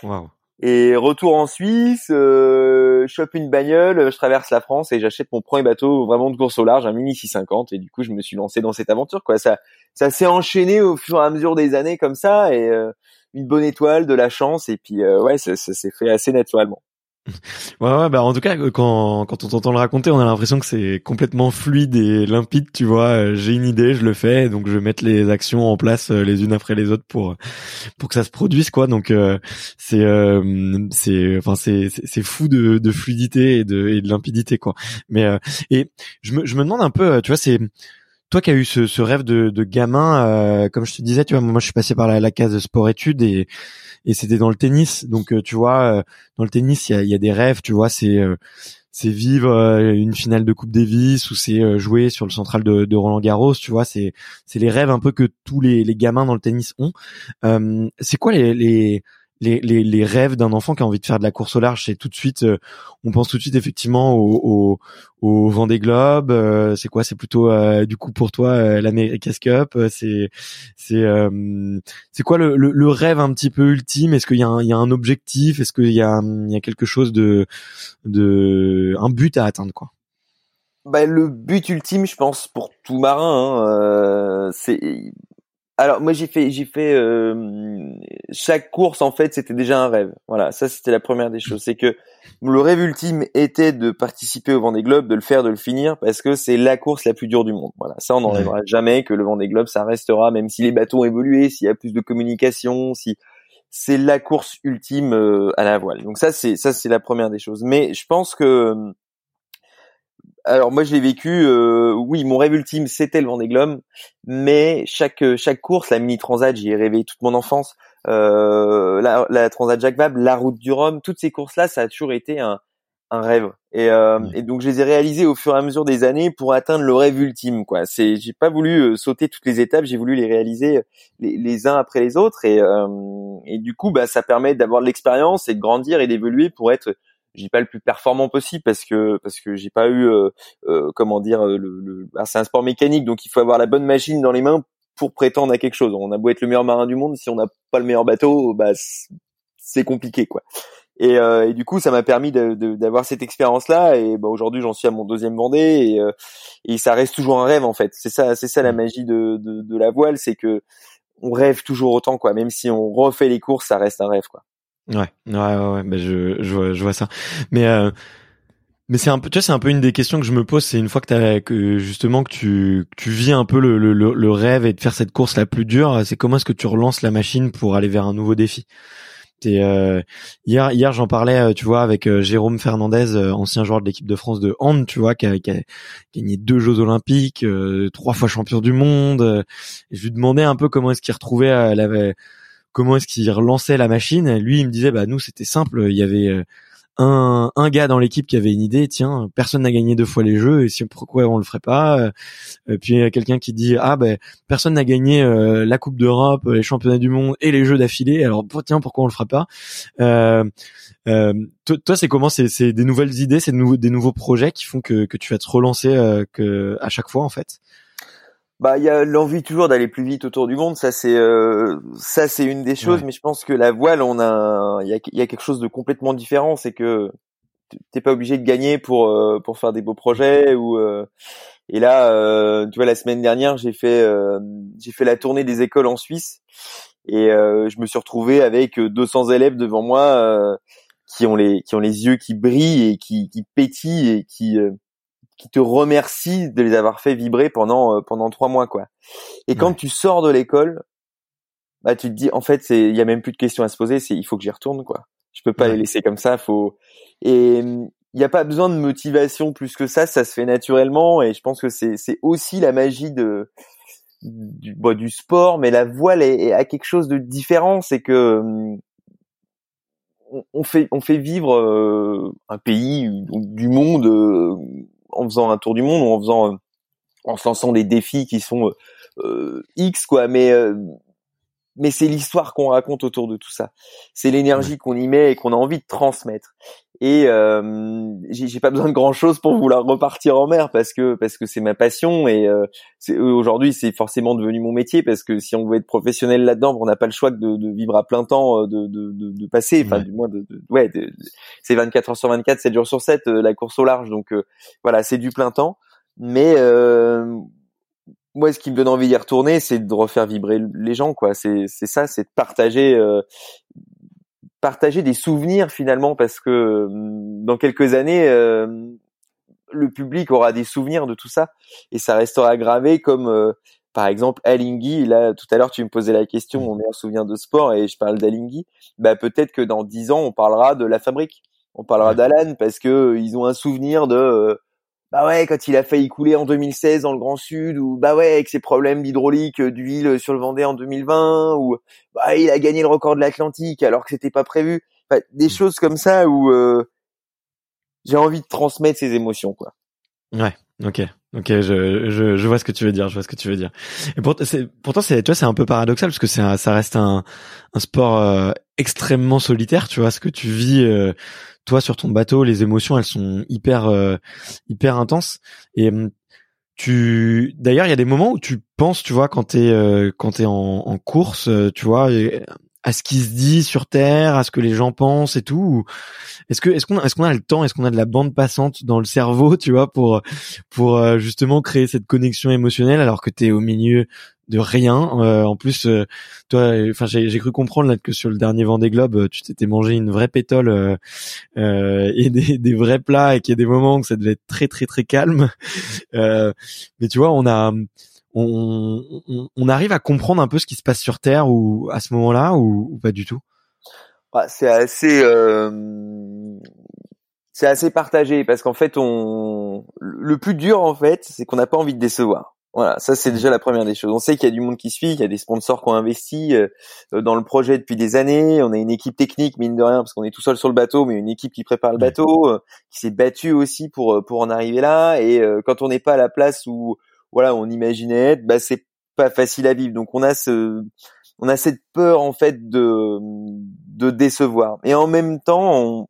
Wow. Et retour en Suisse, euh, je chope une bagnole, je traverse la France et j'achète mon premier bateau vraiment de course au large, un Mini 650. Et du coup, je me suis lancé dans cette aventure. Quoi, ça, ça s'est enchaîné au fur et à mesure des années comme ça, et euh, une bonne étoile, de la chance, et puis euh, ouais, ça, ça s'est fait assez naturellement. Ouais, ouais, bah en tout cas, quand, quand on t'entend le raconter, on a l'impression que c'est complètement fluide et limpide, tu vois. Euh, j'ai une idée, je le fais, donc je vais mettre les actions en place euh, les unes après les autres pour pour que ça se produise, quoi. Donc euh, c'est c'est enfin c'est c'est fou de, de fluidité et de et de limpidité, quoi. Mais et je me je me demande un peu, tu vois, c'est toi qui as eu ce, ce rêve de, de gamin, comme je te disais, tu vois, moi je suis passé par la, la case sport-études et et c'était dans le tennis. Donc euh, tu vois, euh, dans le tennis, il y a, des rêves, tu vois, c'est euh, c'est vivre une finale de Coupe Davis ou c'est jouer sur le central de, Roland Garros, tu vois, c'est c'est les rêves un peu que tous les, gamins dans le tennis ont. c'est quoi les les, les, les rêves d'un enfant qui a envie de faire de la course au large, c'est tout de suite, euh, on pense tout de suite effectivement au, au, au Vendée Globe. Euh, c'est quoi C'est plutôt euh, du coup pour toi l'America's Cup. c'est c'est c'est quoi le, le, rêve un petit peu ultime? Est-ce qu'il y a un, y a un objectif? Est-ce qu'il y a il y a quelque chose de de un but à atteindre quoi? Bah, le but ultime, je pense, pour tout marin, hein, c'est alors moi j'ai fait j'ai fait euh, chaque course en fait c'était déjà un rêve. Voilà, ça c'était la première des choses, c'est que le rêve ultime était de participer au Vendée Globe, de le faire, de le finir parce que c'est la course la plus dure du monde. Voilà, ça on n'enlèvera jamais que le Vendée Globe ça restera même si les bateaux ont évolué, s'il y a plus de communication, si c'est la course ultime euh, à la voile. Donc ça c'est ça c'est la première des choses. Mais je pense que alors moi je l'ai vécu. Euh, oui, mon rêve ultime c'était le Vendée Globe, mais chaque chaque course, la mini transat, j'y ai rêvé toute mon enfance. Euh, la, la, transat Jacques Vabre, la route du Rhum, toutes ces courses là, ça a toujours été un, un rêve. Et, euh, et, donc je les ai réalisées au fur et à mesure des années pour atteindre le rêve ultime. Quoi. C'est, j'ai pas voulu euh, sauter toutes les étapes, j'ai voulu les réaliser les, les, uns après les autres. Et, euh, et du coup, bah, ça permet d'avoir de l'expérience et de grandir et d'évoluer pour être j'ai pas le plus performant possible parce que parce que j'ai pas eu euh, euh, comment dire euh, le, le... c'est un sport mécanique donc il faut avoir la bonne machine dans les mains pour prétendre à quelque chose. On a beau être le meilleur marin du monde si on n'a pas le meilleur bateau, bah c'est compliqué quoi. Et, et, du coup, ça m'a permis d'avoir cette expérience-là. Et bah, aujourd'hui, j'en suis à mon deuxième Vendée, et, et ça reste toujours un rêve en fait. C'est ça, c'est ça la mmh. magie de, de, de la voile, c'est que on rêve toujours autant quoi. Même si on refait les courses, ça reste un rêve quoi. Ouais, ouais, ouais, ouais je, je, vois, je vois ça. Mais euh, mais c'est un peu, tu vois, c'est un peu une des questions que je me pose. C'est une fois que t'as, que justement que tu, tu vis un peu le, le, le rêve et de faire cette course la plus dure. C'est comment est-ce que tu relances la machine pour aller vers un nouveau défi? Et euh, hier, hier j'en parlais, euh, tu vois, avec euh, Jérôme Fernandez, ancien joueur de l'équipe de France de hand, tu vois, qui a, qui a gagné deux Jeux Olympiques, trois fois champion du monde. Et je lui demandais un peu comment est-ce qu'il retrouvait la, comment est-ce qu'il relançait la machine. Lui, il me disait, bah nous, c'était simple. Il y avait euh, un, un gars dans l'équipe qui avait une idée. Tiens, personne n'a gagné deux fois les jeux, et si pourquoi on le ferait pas? Euh, puis il y a quelqu'un qui dit, ah ben personne n'a gagné euh, la Coupe d'Europe, les championnats du monde et les jeux d'affilée. Alors tiens, pourquoi on le ferait pas? Toi, c'est comment? C'est des nouvelles idées, c'est des nouveaux projets qui font que, que tu vas te relancer que à chaque fois en fait? Bah, il y a l'envie toujours d'aller plus vite autour du monde. Ça, c'est euh, ça, c'est une des choses. Mais je pense que la voile, on a, il y a, y a quelque chose de complètement différent. C'est que t'es pas obligé de gagner pour euh, pour faire des beaux projets ou. Euh, et là, tu vois, la semaine dernière, j'ai fait j'ai fait la tournée des écoles en Suisse et je me suis retrouvé avec 200 élèves devant moi qui ont les qui ont les yeux qui brillent et qui qui pétillent et qui qui te remercie de les avoir fait vibrer pendant euh, pendant trois mois quoi. Et quand tu sors de l'école, bah tu te dis en fait c'est il y a même plus de questions à se poser, c'est il faut que j'y retourne quoi. Je peux pas les laisser comme ça, faut et il n'y a pas besoin de motivation plus que ça, ça se fait naturellement et je pense que c'est c'est aussi la magie de du, bon, du sport, mais la voile est, a quelque chose de différent, c'est que on, fait on fait vivre euh, un pays du monde euh, en faisant un tour du monde ou en faisant euh, en se lançant des défis qui sont euh, X quoi, mais euh, mais c'est l'histoire qu'on raconte autour de tout ça. C'est l'énergie qu'on y met et qu'on a envie de transmettre. Et euh, j'ai pas besoin de grand chose pour vouloir repartir en mer parce que parce que c'est ma passion et euh, aujourd'hui c'est forcément devenu mon métier parce que si on veut être professionnel là-dedans, on n'a pas le choix de, de, vivre à plein temps, de, de, de passer, enfin du moins de, ouais, c'est 24 heures sur 24, 7 jours sur 7 la course au large, donc voilà c'est du plein temps. Mais moi, ce qui me donne envie d'y retourner, c'est de refaire vibrer les gens, quoi. C'est c'est ça, c'est de partager euh, partager des souvenirs finalement, parce que hum, dans quelques années, euh, le public aura des souvenirs de tout ça et ça restera gravé comme euh, par exemple Alinghi, là tout à l'heure tu me posais la question, mon meilleur souvenir de sport et je parle d'Alinghi, bah peut-être que dans dix ans on parlera de la fabrique, on parlera d'Alan parce que ils ont un souvenir de bah ouais, quand il a failli couler en 2016 dans le Grand Sud, ou bah ouais, avec ses problèmes d'hydraulique, euh, d'huile sur le Vendée en 2020, ou bah il a gagné le record de l'Atlantique alors que c'était pas prévu. des mmh. choses comme ça où euh, j'ai envie de transmettre ces émotions, quoi. Ouais. Ok, ok, je, je, je vois ce que tu veux dire, je vois ce que tu veux dire. Et pourtant, c'est, tu vois, c'est un peu paradoxal parce que c'est, ça reste un, un sport euh, extrêmement solitaire. Tu vois, ce que tu vis, euh, toi, sur ton bateau, les émotions, elles sont hyper, euh, hyper intenses. Et hum, tu, d'ailleurs, il y a des moments où tu penses, tu vois, quand t'es, quand t'es en, en course, tu vois, à ce qui se dit sur Terre, à ce que les gens pensent et tout. Est-ce que est-ce qu'on est-ce qu'on a le temps, est-ce qu'on a de la bande passante dans le cerveau, tu vois, pour pour euh, justement créer cette connexion émotionnelle alors que tu es au milieu de rien. Euh, en plus, euh, toi, enfin, j'ai cru comprendre là que sur le dernier Vendée Globe, tu t'étais mangé une vraie pétole et des, des, vrais plats et qu'il y a des moments où ça devait être très très très calme. mais tu vois, on a on, on, arrive à comprendre un peu ce qui se passe sur Terre ou à ce moment-là ou, pas du tout? Bah, C'est assez euh, c'est assez partagé parce qu'en fait on le plus dur en fait c'est qu'on n'a pas envie de décevoir. Voilà, ça c'est déjà la première des choses. On sait qu'il y a du monde qui suit, qu'il y a des sponsors qui ont investi euh, dans le projet depuis des années. On a une équipe technique mine de rien parce qu'on est tout seul sur le bateau, mais une équipe qui prépare le bateau, euh, qui s'est battue aussi pour pour en arriver là. Et quand on n'est pas à la place où voilà, on imaginait être, bah c'est pas facile à vivre. Donc on a ce, on a cette peur en fait de de décevoir. Et en même temps, on,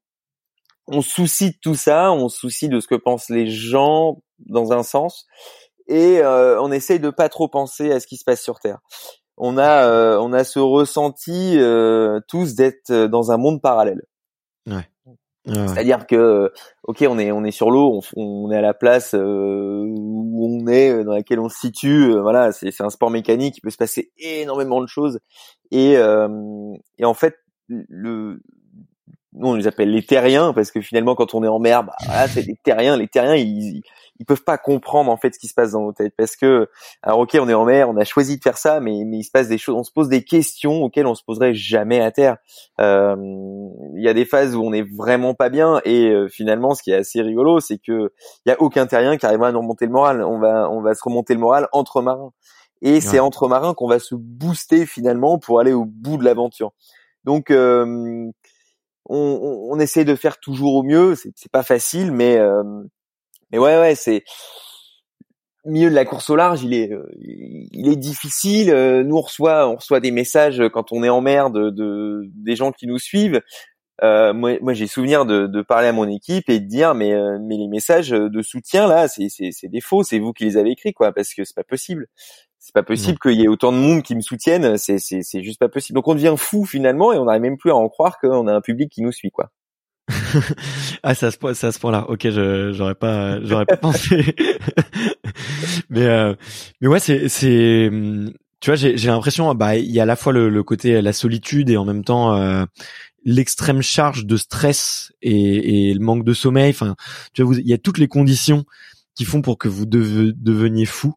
on soucie de tout ça, on soucie de ce que pensent les gens dans un sens, et euh, on essaye de pas trop penser à ce qui se passe sur Terre. On a, euh, on a ce ressenti euh, tous d'être dans un monde parallèle. Ouais. C'est-à-dire que, ok, on est on est sur l'eau, on, on, est à la place euh, où on est, euh, dans laquelle on se situe. Euh, voilà, c'est c'est un sport mécanique, il peut se passer énormément de choses. Et euh, et en fait, le nous on les appelle les terriens parce que finalement quand on est en mer, bah, voilà, c'est des terriens. Les terriens, ils, ils peuvent pas comprendre en fait ce qui se passe dans nos têtes. Parce que alors ok on est en mer on a choisi de faire ça mais mais il se passe des choses on se pose des questions auxquelles on se poserait jamais à terre. Euh, il y a des phases où on est vraiment pas bien et euh, finalement ce qui est assez rigolo c'est que il y a aucun terrien qui arrivera à nous remonter le moral. On va on va se remonter le moral entre marins. Et c'est entre marins qu'on va se booster finalement pour aller au bout de l'aventure. Donc euh, on, on, essaie de faire toujours au mieux. C'est pas facile mais mais ouais, ouais, c'est milieu de la course au large, il est, euh, il est difficile. Euh, nous on reçoit, on reçoit des messages quand on est en mer de, de des gens qui nous suivent. Euh, moi, moi j'ai souvenir de, de, parler à mon équipe et de dire mais euh, mais les messages de soutien là, c'est c'est des faux, c'est vous qui les avez écrits quoi, parce que c'est pas possible. C'est pas possible qu'il y ait autant de monde qui me soutienne, c'est c'est c'est juste pas possible. Donc on devient fou finalement et on n'arrive même plus à en croire qu'on a un public qui nous suit quoi. Ah, c'est à ce, ce point-là. Ok, je j'aurais pas, j'aurais pas pensé. mais euh, mais ouais, c'est c'est, tu vois, j'ai l'impression, bah, il y a à la fois le, le, côté la solitude et en même temps euh, l'extrême charge de stress et, et le manque de sommeil. Enfin, tu vois, il y a toutes les conditions qui font pour que vous deveniez fou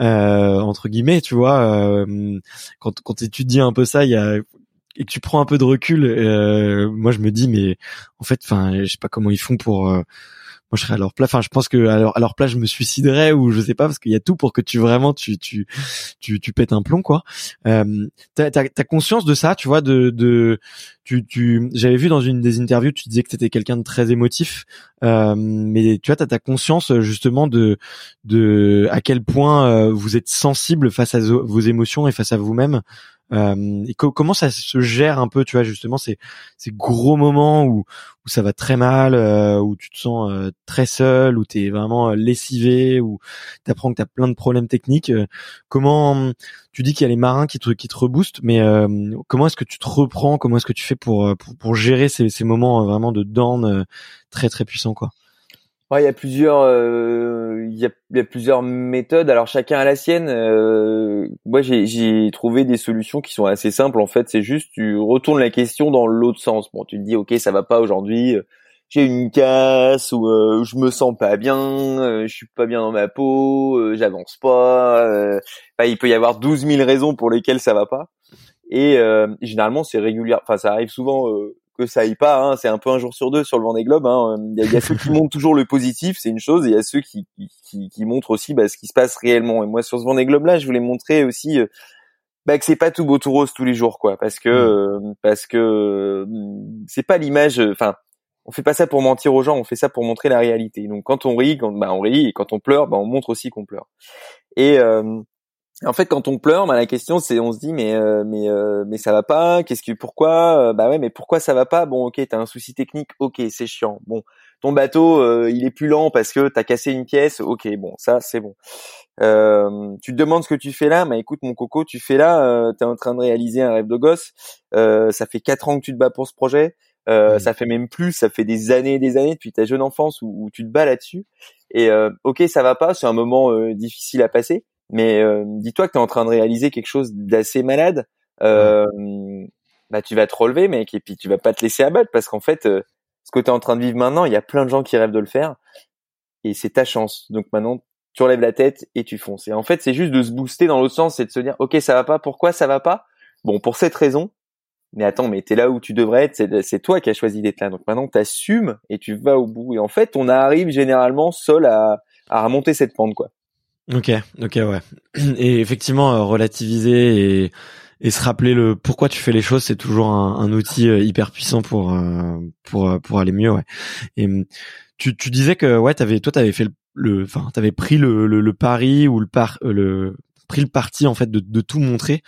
euh, entre guillemets tu vois euh, quand quand tu étudies un peu ça il y a et que tu prends un peu de recul, euh, moi je me dis mais en fait, enfin, je sais pas comment ils font pour. Euh, moi, je serais à leur place. Enfin, je pense que à leur, place, je me suiciderais ou je sais pas parce qu'il y a tout pour que tu vraiment tu tu tu, tu pètes un plomb quoi. Euh, t'as, t'as, conscience de ça, tu vois, de de tu tu. J'avais vu dans une des interviews, tu disais que t'étais quelqu'un de très émotif, euh, mais tu vois, t'as ta conscience justement de de à quel point euh, vous êtes sensible face à vos émotions et face à vous-même. Euh, et comment ça se gère un peu, tu vois, justement ces gros moments où ça va très mal, euh, où tu te sens euh, très seul, où tu es vraiment lessivé, où tu apprends que tu as plein de problèmes techniques. comment tu dis qu'il y a les marins qui te reboostent, mais comment est-ce que tu te reprends Comment est-ce que tu fais pour gérer ces ces moments vraiment de down très très puissants quoi? Il y a plusieurs, euh, il, y a, plusieurs méthodes. Alors chacun a la sienne. Euh, moi, j'ai trouvé des solutions qui sont assez simples. En fait, c'est juste tu retournes la question dans l'autre sens. Bon, tu te dis, ok, ça va pas aujourd'hui. J'ai une casse ou euh, je me sens pas bien, euh, je suis pas bien dans ma peau, euh, j'avance pas. Bah, il peut y avoir 12 000 raisons pour lesquelles ça va pas. Et généralement, c'est régulier. Enfin, ça arrive souvent que ça aille pas. Hein, c'est un peu un jour sur deux sur le Vendée Globe. Hein. Il, y a, ceux qui montrent toujours le positif, c'est une chose, et il y a ceux qui, qui, qui montrent aussi bah, ce qui se passe réellement. Et moi, sur ce Vendée Globe là, je voulais montrer aussi euh, bah, que c'est pas tout beau tout rose tous les jours, quoi, parce que mmh. euh, parce que mmh, c'est pas l'image. Enfin, on fait pas ça pour mentir aux gens, on fait ça pour montrer la réalité. Donc quand on rit, quand, bah, on rit, et quand on pleure, bah, on montre aussi qu'on pleure. Et euh, en fait, quand on pleure, bah, la question c'est, on se dit mais euh, mais euh, mais ça va pas. Qu'est-ce que pourquoi Bah ouais, mais pourquoi ça va pas? Bon, ok, t'as un souci technique. Ok, c'est chiant. Bon, ton bateau, euh, il est plus lent parce que t'as cassé une pièce. Ok, bon, ça c'est bon. Euh, tu te demandes ce que tu fais là, mais écoute mon coco, tu fais là, euh, t'es en train de réaliser un rêve de gosse. Euh, ça fait quatre ans que tu te bats pour ce projet. Euh, Ça fait même plus, ça fait des années et des années depuis ta jeune enfance où, où tu te bats là-dessus. Et euh, ok, ça va pas, c'est un moment euh, difficile à passer, mais euh, dis-toi que tu es en train de réaliser quelque chose d'assez malade. Euh, bah tu vas te relever, mec, et puis tu vas pas te laisser abattre parce qu'en fait, euh, ce que tu es en train de vivre maintenant, il y a plein de gens qui rêvent de le faire, et c'est ta chance. Donc maintenant, tu relèves la tête et tu fonces. Et en fait, c'est juste de se booster dans l'autre sens, c'est de se dire, ok, ça va pas. Pourquoi ça va pas? Bon, pour cette raison. Mais attends, mais t'es là où tu devrais être. C'est toi qui as choisi d'être là. Donc maintenant, t'assumes et tu vas au bout. Et en fait, on arrive généralement seul à, à remonter cette pente, quoi. Ok, ok, ouais. Et effectivement, euh, relativiser et, et se rappeler le pourquoi tu fais les choses, c'est toujours un, un, outil euh, hyper puissant pour euh, pour pour aller mieux, ouais. Et hum, tu, tu disais que ouais, t'avais toi t'avais fait le, enfin, t'avais pris le, le, le pari ou le par le pris le parti en fait de, de, tout montrer.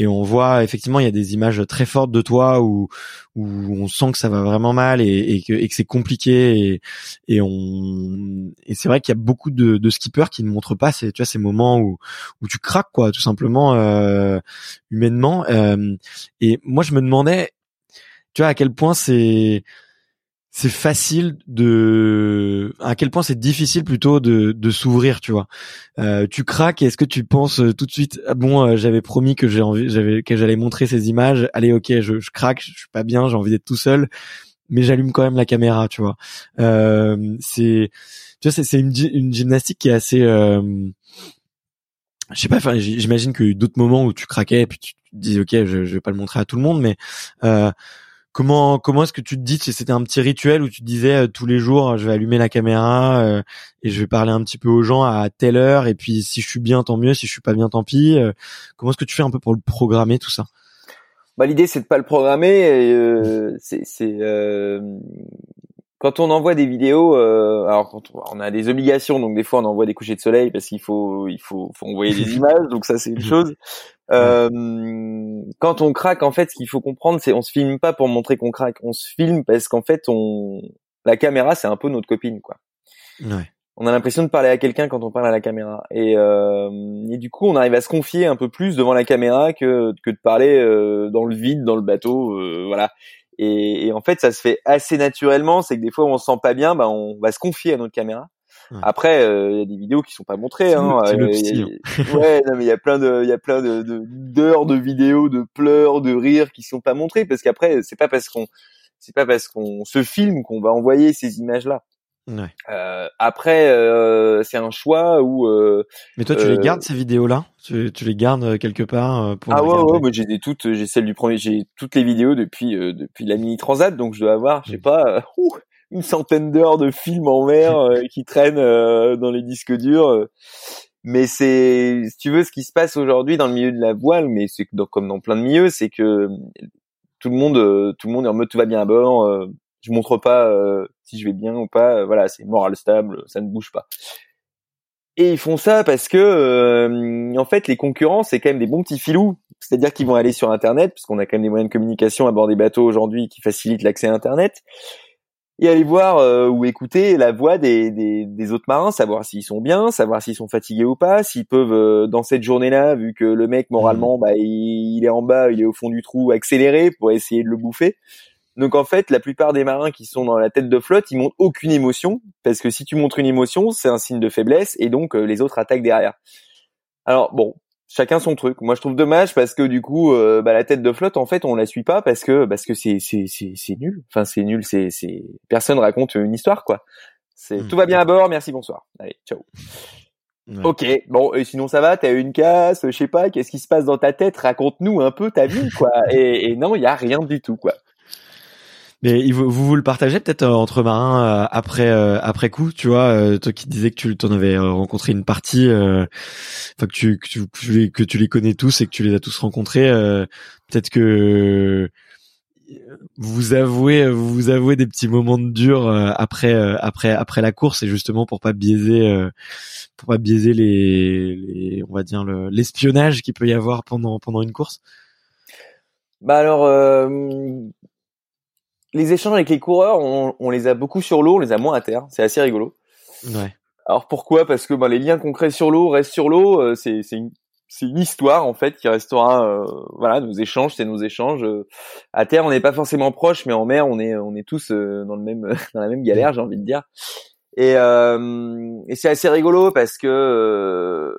Et on voit effectivement il y a des images très fortes de toi où où on sent que ça va vraiment mal et, que, et que c'est compliqué et, et on et c'est vrai qu'il y a beaucoup de, de skippers qui ne montrent pas ces tu vois ces moments où où tu craques quoi tout simplement euh, humainement. Euh, et moi je me demandais tu vois à quel point c'est c'est facile de à quel point c'est difficile plutôt de, de s'ouvrir tu vois. Euh, tu craques est-ce que tu penses euh, tout de suite ah bon euh, j'avais promis que j'ai envie j'avais que j'allais montrer ces images allez ok je, je craque je suis pas bien j'ai envie d'être tout seul mais j'allume quand même la caméra tu vois. Euh, c'est tu vois c'est, une, une gymnastique qui est assez euh, je sais pas enfin j'imagine eu d'autres moments où tu craquais et puis tu te dis ok je, je vais pas le montrer à tout le monde mais euh, Comment comment est-ce que tu te dis si c'était un petit rituel où tu te disais euh, tous les jours je vais allumer la caméra euh, et je vais parler un petit peu aux gens à telle heure et puis si je suis bien tant mieux si je suis pas bien tant pis euh, comment est-ce que tu fais un peu pour le programmer tout ça? Bah l'idée c'est de pas le programmer euh, c'est c'est quand on envoie des vidéos, euh, alors quand on, a des obligations, donc des fois on envoie des couchers de soleil parce qu'il faut, il faut, faut envoyer des images, donc ça c'est une chose. Euh, quand on craque, en fait, ce qu'il faut comprendre, c'est on se filme pas pour montrer qu'on craque, on se filme parce qu'en fait, on, la caméra c'est un peu notre copine, quoi. Ouais. On a l'impression de parler à quelqu'un quand on parle à la caméra, et, euh, et, du coup, on arrive à se confier un peu plus devant la caméra que que de parler euh, dans le vide, dans le bateau, euh, voilà. Et, et, en fait, ça se fait assez naturellement. C'est que des fois, où on se sent pas bien, bah, on va se confier à notre caméra. Ouais. Après, il euh, y a des vidéos qui sont pas montrées. Hein. Euh, ouais, non, mais il y a plein de, il y a plein de d'heures de, de, vidéos, de pleurs, de rires qui sont pas montrées parce qu'après, c'est pas parce qu'on, c'est pas parce qu'on se filme qu'on va envoyer ces images-là. Ouais. Euh, après, euh, c'est un choix où. Euh, Mais toi, tu les gardes ces vidéos-là? Tu, tu, les gardes quelque part pour Ah ouais, ouais, moi j'ai toutes, j'ai celle du premier, j'ai toutes les vidéos depuis depuis la mini transat, donc je dois avoir, je sais pas, ouh, une centaine d'heures de films en mer qui traînent dans les disques durs. Mais c'est, si tu veux, ce qui se passe aujourd'hui dans le milieu de la voile, mais c'est comme dans plein de milieux, c'est que tout le monde, tout le monde est en mode tout va bien à bord je montre pas euh, si je vais bien ou pas. voilà, c'est moral stable, ça ne bouge pas. Et ils font ça parce que, euh, en fait, les concurrents, c'est quand même des bons petits filous. C'est-à-dire qu'ils vont aller sur Internet, puisqu'on a quand même des moyens de communication à bord des bateaux aujourd'hui qui facilitent l'accès à Internet, et aller voir euh, ou écouter la voix des, des, des autres marins, savoir s'ils sont bien, savoir s'ils sont fatigués ou pas, s'ils peuvent, euh, dans cette journée-là, vu que le mec, moralement, bah, il, il est en bas, il est au fond du trou, accélérer pour essayer de le bouffer. Donc en fait, la plupart des marins qui sont dans la tête de flotte, ils montrent aucune émotion parce que si tu montres une émotion, c'est un signe de faiblesse et donc euh, les autres attaquent derrière. Alors bon, chacun son truc. Moi, je trouve dommage parce que du coup, euh, bah, la tête de flotte, en fait, on la suit pas parce que parce que c'est c'est c'est c'est nul. Enfin, c'est nul. C'est c'est personne raconte une histoire quoi. C'est Mmh. tout va bien à bord. Merci, bonsoir. Allez, ciao. Ouais. Ok, bon, et sinon ça va, t'as eu une casse, je sais pas, qu'est-ce qui se passe dans ta tête? Raconte-nous un peu ta vie, quoi. et, et non, il y a rien du tout, quoi. Mais vous vous le partagez peut-être euh, entre marins euh, après euh, après coup, tu vois, euh, toi qui disais que tu t'en avais euh, rencontré une partie, euh, que tu que tu, que tu les, que tu les connais tous et que tu les as tous rencontrés, euh, peut-être que vous avouez, vous avouez des petits moments de dur après, après, après la course, et justement pour pas biaiser, pour pas biaiser les, les on va dire l'espionnage qu'il peut y avoir pendant pendant une course? Bah alors, les échanges avec les coureurs, on, on, les a beaucoup sur l'eau, on les a moins à terre. C'est assez rigolo. Ouais. Alors pourquoi? Parce que bah, les liens concrets sur l'eau restent sur l'eau. Euh, c'est une une histoire en fait qui restera. Euh, voilà, nos échanges, c'est nos échanges. Euh, à terre, on n'est pas forcément proches, mais en mer, on est on est tous dans le même dans la même galère, j'ai envie de dire. Et, et c'est assez rigolo parce que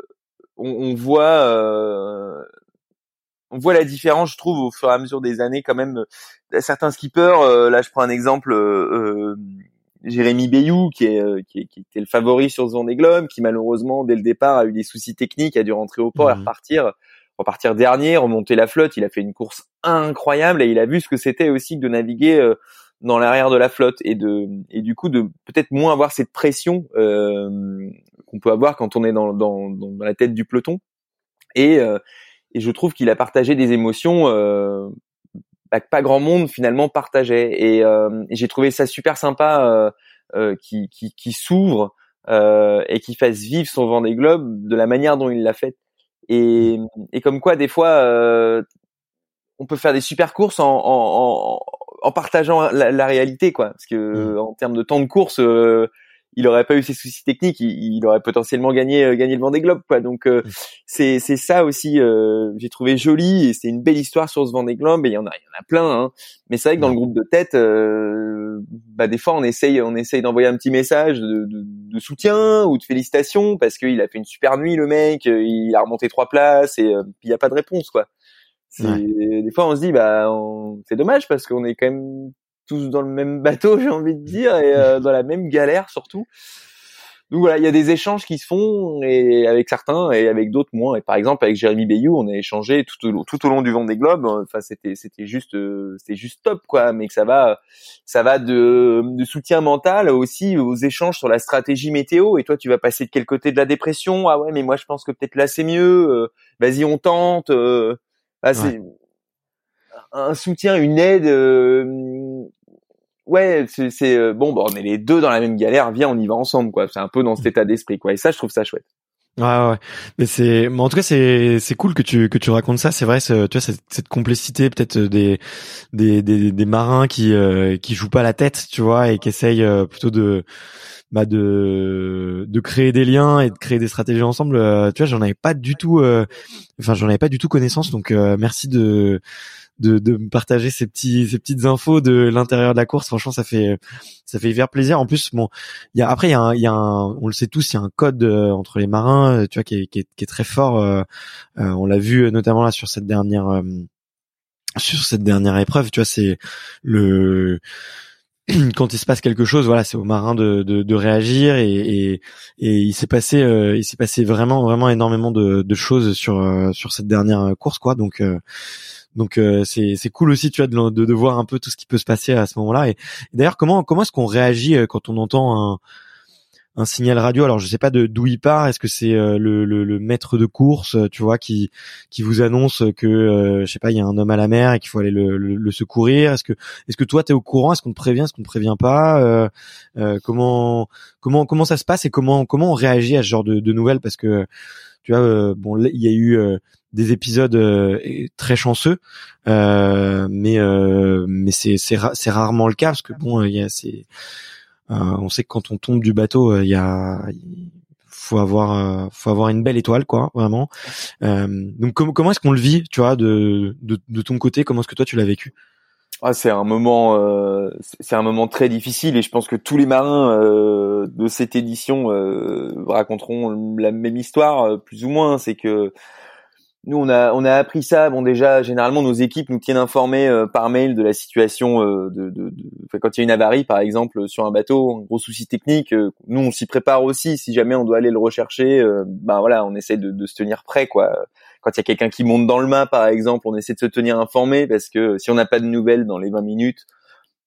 on, on, voit on voit la différence, je trouve, au fur et à mesure des années, quand même. Euh, certains skippers, euh, là, je prends un exemple, euh, Jérémy Bayou, qui est, qui, qui était le favori sur ce Vendée Globe, qui malheureusement, dès le départ, a eu des soucis techniques, a dû rentrer au port et mmh. repartir, repartir dernier, remonter la flotte. Il a fait une course incroyable et il a vu ce que c'était aussi de naviguer dans l'arrière de la flotte et de et du coup de peut-être moins avoir cette pression qu'on peut avoir quand on est dans, dans, dans la tête du peloton et et je trouve qu'il a partagé des émotions euh, bah, que pas grand monde finalement partageait. Et, euh, j'ai trouvé ça super sympa euh, euh qui, qui, qui s'ouvre euh, et qui fasse vivre son Vendée Globe de la manière dont il l'a fait. Et, et comme quoi des fois euh, on peut faire des super courses en, en, en, partageant la, la, réalité quoi. Parce que mmh. en termes de temps de course il aurait pas eu ces soucis techniques, il, aurait potentiellement gagné euh, gagné le Vendée Globe quoi. Donc euh, c'est c'est ça aussi euh, j'ai trouvé joli et c'est une belle histoire sur ce Vendée Globe et il y en a il y en a plein hein. Mais c'est vrai que dans le groupe de tête bah des fois on essaye on essaye d'envoyer un petit message de, de, de, soutien ou de félicitations parce qu'il a fait une super nuit le mec, il a remonté trois places et puis il y a pas de réponse quoi. Des fois on se dit bah c'est dommage parce qu'on est quand même tous dans le même bateau, j'ai envie de dire, et euh, dans la même galère surtout. Donc voilà, il y a des échanges qui se font et avec certains et avec d'autres moins. Et par exemple avec Jérémy Bayou, on a échangé tout au, tout au long du vent des globes. Enfin c'était c'était juste euh, c'était juste top quoi. Mais que ça va ça va de, de soutien mental aussi aux échanges sur la stratégie météo. Et toi tu vas passer de quel côté de la dépression? Ah ouais mais moi je pense que peut-être là c'est mieux. Euh, vas-y on tente. Ah, c'est un soutien, une aide ouais, c'est euh, bon, bon, on est les deux dans la même galère, viens, on y va ensemble, quoi. C'est un peu dans cet état d'esprit, quoi. Et ça, je trouve ça chouette. Ouais, ouais. Mais c'est, mais en tout cas, c'est, c'est cool que tu, que tu racontes ça. C'est vrai, tu vois, cette, cette complexité peut-être des, des, des, des, marins qui, euh, qui jouent pas la tête, tu vois, et qui essayent euh, plutôt de, bah, de, de créer des liens et de créer des stratégies ensemble. tu vois, j'en avais pas du tout, enfin, j'en avais pas du tout connaissance. Donc, merci de, de, de me partager ces petits ces petites infos de l'intérieur de la course. Franchement, ça fait ça fait hyper plaisir. En plus, bon, il y a après il y a un, y a un on le sait tous, il y a un code euh, entre les marins, euh, tu vois, qui est, qui est, qui est très fort. Euh, on l'a vu notamment là sur cette dernière sur cette dernière épreuve. Tu vois, c'est le quand il se passe quelque chose, voilà, c'est aux marins de, de, de réagir et, et, et il s'est passé, il s'est passé vraiment vraiment énormément de, de choses sur sur cette dernière course, quoi. Donc donc euh, c'est cool aussi, tu vois, de, de, voir un peu tout ce qui peut se passer à ce moment-là. Et, d'ailleurs, comment comment est-ce qu'on réagit euh, quand on entend un un signal radio? Alors je sais pas d'où il part. Est-ce que c'est euh, le, le, maître de course, tu vois, qui qui vous annonce que je sais pas, il y a un homme à la mer et qu'il faut aller le, le, secourir? Est-ce que est-ce que toi t'es au courant? Est-ce qu'on te prévient? Est-ce qu'on te prévient pas? Euh, Comment comment comment ça se passe et comment comment on réagit à ce genre de, de nouvelles? Parce que tu vois, bon, il y a eu des épisodes euh, très chanceux, euh, mais euh, mais c'est c'est c'est rarement le cas parce que bon, il y a c'est on sait que quand on tombe du bateau, il y a faut avoir faut avoir une belle étoile quoi vraiment. Donc comment comment est-ce qu'on le vit tu vois de, de, de ton côté? Comment est-ce que toi tu l'as vécu? Ah, c'est un moment, euh, c'est un moment très difficile et je pense que tous les marins euh, de cette édition euh, raconteront la même histoire, plus ou moins. C'est que nous on a on a appris ça. Bon déjà généralement nos équipes nous tiennent informés euh, par mail de la situation euh, de, de, de quand il y a une avarie par exemple sur un bateau un gros souci technique euh, nous on s'y prépare aussi. Si jamais on doit aller le rechercher ben voilà on essaie de, de, se tenir prêt quoi. Quand il y a quelqu'un qui monte dans le mât par exemple on essaie de se tenir informé parce que si on n'a pas de nouvelles dans les 20 minutes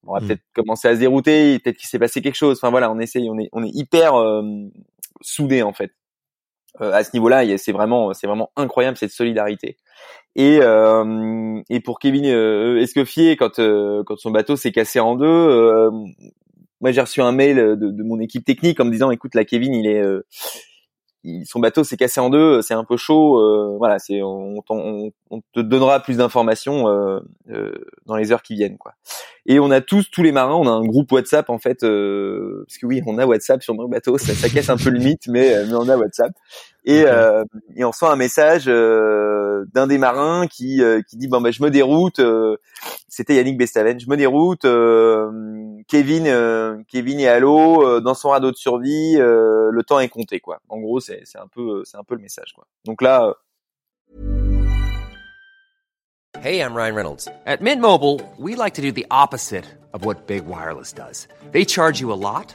on va mmh. peut-être commencer à se dérouter peut-être qu'il s'est passé quelque chose. Enfin voilà on essaye on est on est hyper soudés en fait. euh, à ce niveau-là, c'est vraiment, c'est vraiment incroyable cette solidarité. Et, euh, et pour Kevin euh, Escoffier, quand, euh, quand son bateau s'est cassé en deux, euh, moi j'ai reçu un mail de, de, mon équipe technique en me disant, écoute, là Kevin, il est, son bateau s'est cassé en deux, c'est un peu chaud. Euh, voilà, c'est on, te donnera plus d'informations euh, euh, dans les heures qui viennent, quoi. Et on a tous, tous les marins, on a un groupe WhatsApp en fait, euh, parce que oui, on a WhatsApp sur nos bateaux, ça, ça casse un peu le mythe, mais, mais on a WhatsApp. Et, euh, et on reçoit un message euh, d'un des marins qui, euh, qui dit bon ben je me déroute. C'était Yannick Bestaven. Je me déroute. Kevin, Kevin est à l'eau dans son radeau de survie. le temps est compté quoi. En gros c'est c'est un peu c'est un peu le message quoi. Donc là. Hey, I'm Ryan Reynolds. At Mint Mobile, we like to do the opposite of what big wireless does. They charge you a lot.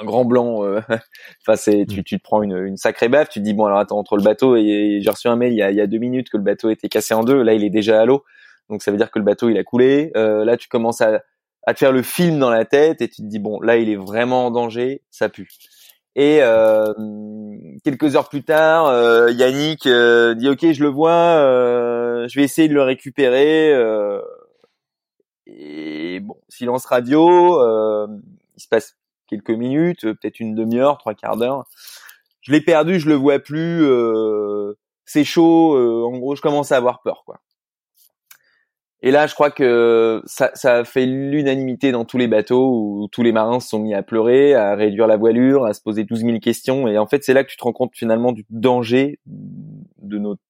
un grand blanc. Euh, enfin, c'est tu, mm. tu te prends une, une sacrée baffe. Tu te dis bon alors attends entre le bateau et, j'ai reçu un mail il y, a, il y a deux minutes que le bateau était cassé en deux. Là, il est déjà à l'eau, donc ça veut dire que le bateau il a coulé. Euh, là, tu commences à, à te faire le film dans la tête et tu te dis bon là il est vraiment en danger, ça pue. Et euh, quelques heures plus tard, euh, Yannick euh, dit ok je le vois, euh, je vais essayer de le récupérer. et bon silence radio, il se passe quelques minutes, euh, peut-être une demi-heure, trois quarts d'heure. Je l'ai perdu, je le vois plus. Euh, c'est chaud. Euh, en gros, je commence à avoir peur, quoi. Et là, je crois que ça, ça fait l'unanimité dans tous les bateaux où tous les marins se sont mis à pleurer, à réduire la voilure, à se poser 12 000 questions. Et en fait, c'est là que tu te rends compte finalement du danger de notre,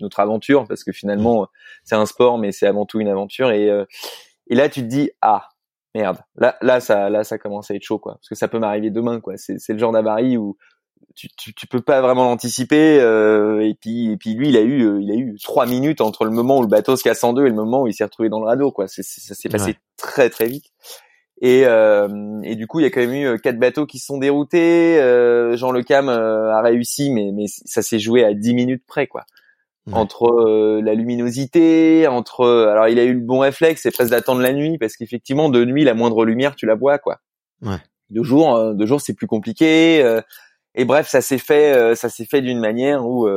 notre aventure, parce que finalement, c'est un sport, mais c'est avant tout une aventure. Et, et là, tu te dis, ah, merde, là, là, ça, là, ça commence à être chaud, quoi. Parce que ça peut m'arriver demain, quoi. C'est, c'est le genre d'avarie où tu, tu, tu, peux pas vraiment l'anticiper. Euh, et puis, et puis lui, il a eu, euh, il a eu trois minutes entre le moment où le bateau se casse en deux et le moment où il s'est retrouvé dans le radeau, quoi. C'est, ça s'est passé très, très vite. Et, euh, et du coup, il y a quand même eu quatre bateaux qui se sont déroutés. Euh, Jean Le Cam a réussi, mais, mais ça s'est joué à dix minutes près, quoi entre euh, la luminosité, entre alors il a eu le bon réflexe, c'est presque d'attendre la nuit parce qu'effectivement de nuit la moindre lumière tu la vois quoi. Ouais. De jour, euh, de jour c'est plus compliqué. Euh, et bref, ça s'est fait, ça s'est fait d'une manière où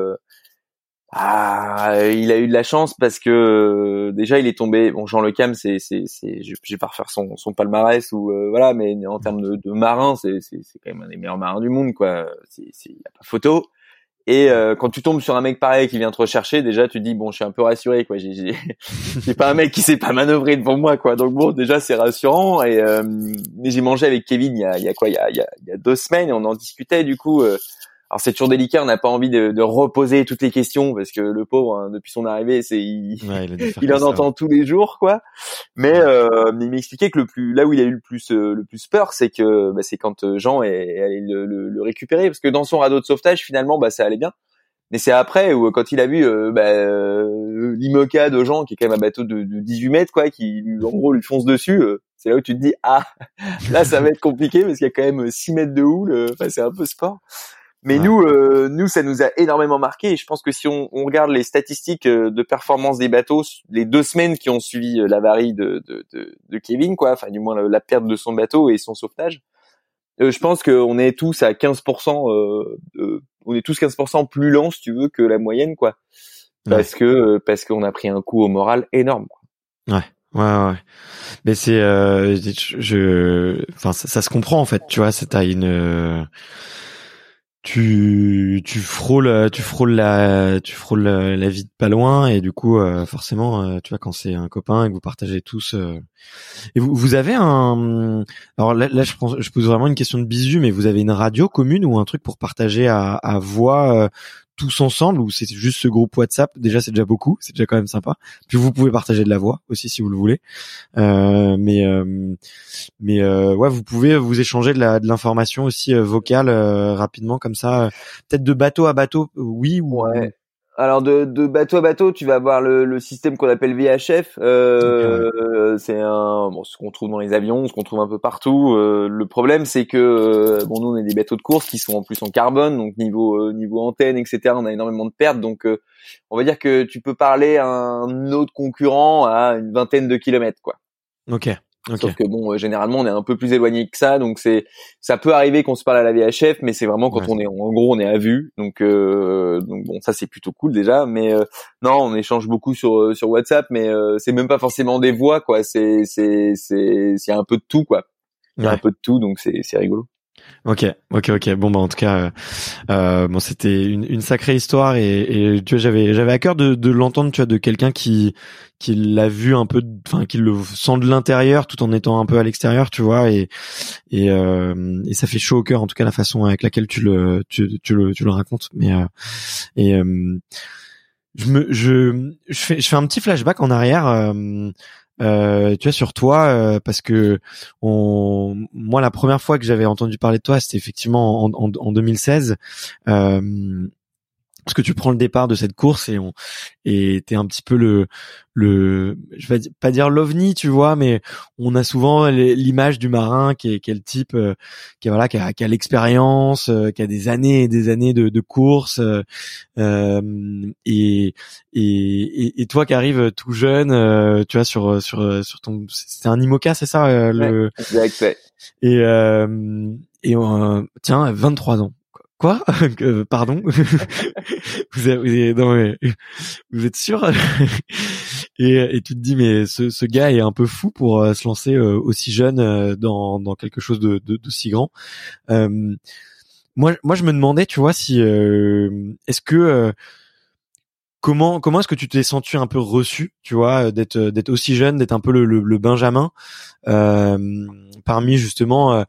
ah, il a eu de la chance parce que déjà il est tombé. Bon, Jean Le Cam, c'est, c'est, c'est, je, vais pas refaire son, son palmarès ou voilà, mais en termes de, de marin, c'est, c'est, c'est quand même un des meilleurs marins du monde quoi. C'est, c'est y a pas photo. Et euh, quand tu tombes sur un mec pareil qui vient te rechercher, déjà tu te dis bon, je suis un peu rassuré quoi. J'ai pas un mec qui sait pas manœuvrer devant moi quoi. Donc bon, déjà c'est rassurant. Et euh, j'ai mangé avec Kevin il y a, y a quoi? Il y a, y a, deux semaines et on en discutait du coup. Euh, alors c'est toujours délicat, on n'a pas envie de, de, reposer toutes les questions parce que le pauvre, hein, depuis son arrivée, c'est il, il, en entend tous les jours, quoi. Mais euh, il m'expliquait que le plus, là où il a eu le plus euh, le plus peur, c'est que bah, c'est quand euh, Jean est, allé le, le, récupérer parce que dans son radeau de sauvetage, finalement, bah ça allait bien. Mais c'est après où quand il a vu euh, bah, euh, l'imoca de Jean, qui est quand même un bateau de, de 18 mètres, quoi, qui en gros lui fonce dessus, c'est là où tu te dis ah là ça va être compliqué parce qu'il y a quand même 6 mètres de houle. Enfin c'est un peu sport. Mais nous, euh, nous, ça nous a énormément marqué. Et je pense que si on, on regarde les statistiques euh, de performance des bateaux, les deux semaines qui ont suivi euh, l'avarie de, de, de, de, Kevin, quoi, enfin du moins la, perte de son bateau et son sauvetage, je pense qu'on est tous à 15%, euh, on est tous 15% plus lents, si tu veux, que la moyenne, quoi, parce que parce qu'on a pris un coup au moral énorme. Quoi. Ouais. Ouais, ouais. Mais c'est, euh, je, enfin, ça, ça, se comprend en fait, tu vois. C'est t'as une, tu tu frôles tu frôles la tu frôles la, vie de pas loin et du coup euh, forcément euh, tu vois quand c'est un copain et que vous partagez tous euh, et vous vous avez un alors là, je pense je pose vraiment une question de bisu mais vous avez une radio commune ou un truc pour partager à, à voix tous ensemble ou c'est juste ce groupe WhatsApp? Déjà, c'est déjà beaucoup, c'est déjà quand même sympa. Puis vous pouvez partager de la voix aussi si vous le voulez. Euh, mais euh, mais euh, ouais, vous pouvez vous échanger de la de l'information aussi vocale rapidement comme ça. Peut-être de bateau à bateau, oui ou ouais. Alors de, de, bateau à bateau, tu vas avoir le, le système qu'on appelle VHF. Euh, C'est un bon, ce qu'on trouve dans les avions, ce qu'on trouve un peu partout. Euh, le problème, c'est que euh, bon, nous on a des bateaux de course qui sont en plus en carbone, donc niveau euh, niveau antenne, etc. On a énormément de pertes, donc on va dire que tu peux parler à un autre concurrent à une vingtaine de kilomètres, quoi. Ok. Sauf que bon, euh, généralement, on est un peu plus éloigné que ça, donc c'est, ça peut arriver qu'on se parle à la VHF, mais c'est vraiment quand on est, en gros, on est à vue, donc, euh, donc bon, ça c'est plutôt cool déjà, mais euh, non, on échange beaucoup sur sur WhatsApp, mais c'est même pas forcément des voix, quoi, c'est c'est c'est c'est un peu de tout, quoi, il y a un peu de tout, donc c'est c'est rigolo. Ok, ok, ok. Bon bah en tout cas, euh, bon c'était une, une sacrée histoire et, et tu vois j'avais j'avais à cœur de, de l'entendre tu vois de quelqu'un qui qui l'a vu un peu, enfin qui le sent de l'intérieur tout en étant un peu à l'extérieur, tu vois et et, euh, et ça fait chaud au cœur en tout cas la façon avec laquelle tu le tu, tu le tu le racontes. Mais euh, et euh, je me je je fais je fais un petit flashback en arrière. Euh, tu vois sur toi euh, parce que moi la première fois que j'avais entendu parler de toi c'était effectivement en, en, en 2016 euh, parce que tu prends le départ de cette course et on et t'es un petit peu le le je vais pas dire l'ovni tu vois mais on a souvent l'image du marin qui est, qui est le type euh, qui est voilà qui a, qui a l'expérience euh, qui a des années et des années de, de course euh, euh et, et et toi qui arrives tout jeune tu vois sur sur sur ton c'était un IMOCA c'est ça le exact et et tiens 23 ans Quoi Pardon vous, êtes, sûr et, et, tu te dis mais ce, ce, gars est un peu fou pour euh, se lancer euh, aussi jeune euh, dans, dans quelque chose de, de, de si grand. moi, moi, je me demandais, tu vois, si est-ce que comment comment est-ce que tu t'es senti un peu reçu, tu vois, d'être d'être aussi jeune, d'être un peu le, le, Benjamin euh, parmi justement, euh,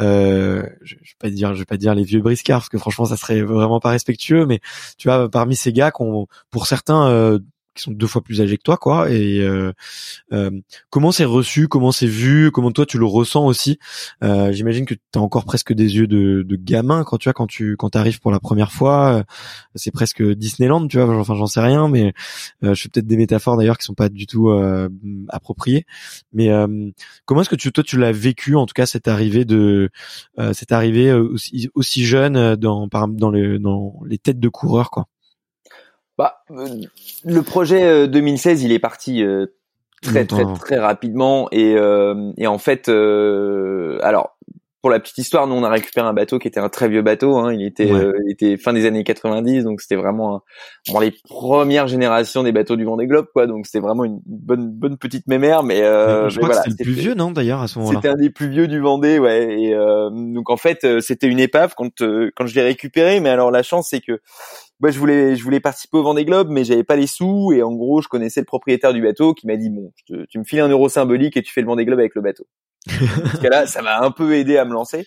euh, je, vais pas dire, je vais pas dire les vieux briscards parce que franchement ça serait vraiment pas respectueux, mais tu vois, parmi ces gars qu'on, pour certains euh, qui sont deux fois plus âgés que toi, quoi. Et euh, euh, comment c'est reçu, comment c'est vu, comment toi tu le ressens aussi. Euh, J'imagine que tu as encore presque des yeux de, de, gamin quand tu vois quand tu quand arrives pour la première fois. C'est presque Disneyland, tu vois. Enfin, j'en sais rien, mais je fais peut-être des métaphores d'ailleurs qui sont pas du tout appropriées. Mais comment est-ce que tu, toi tu l'as vécu en tout cas cette arrivée de cette arrivée aussi, aussi jeune dans par dans dans les têtes de coureurs, quoi? Bah, euh, le projet 2016, euh, il est parti euh, très très très rapidement et, et en fait, alors pour la petite histoire, nous on a récupéré un bateau qui était un très vieux bateau. Hein, il était, il était fin des années 90, donc c'était vraiment un, les premières générations des bateaux du Vendée Globe, quoi. Donc c'était vraiment une bonne bonne petite mémère, mais, je crois que c'était le plus vieux, non D'ailleurs à ce moment-là? C'était un des plus vieux du Vendée, ouais. Et donc en fait, c'était une épave quand quand je l'ai récupéré, mais alors la chance c'est que moi je voulais je voulais participer au Vendée Globe mais j'avais pas les sous et en gros je connaissais le propriétaire du bateau qui m'a dit bon tu me files un euro symbolique et tu fais le Vendée Globe avec le bateau. Parce que là ça m'a un peu aidé à me lancer.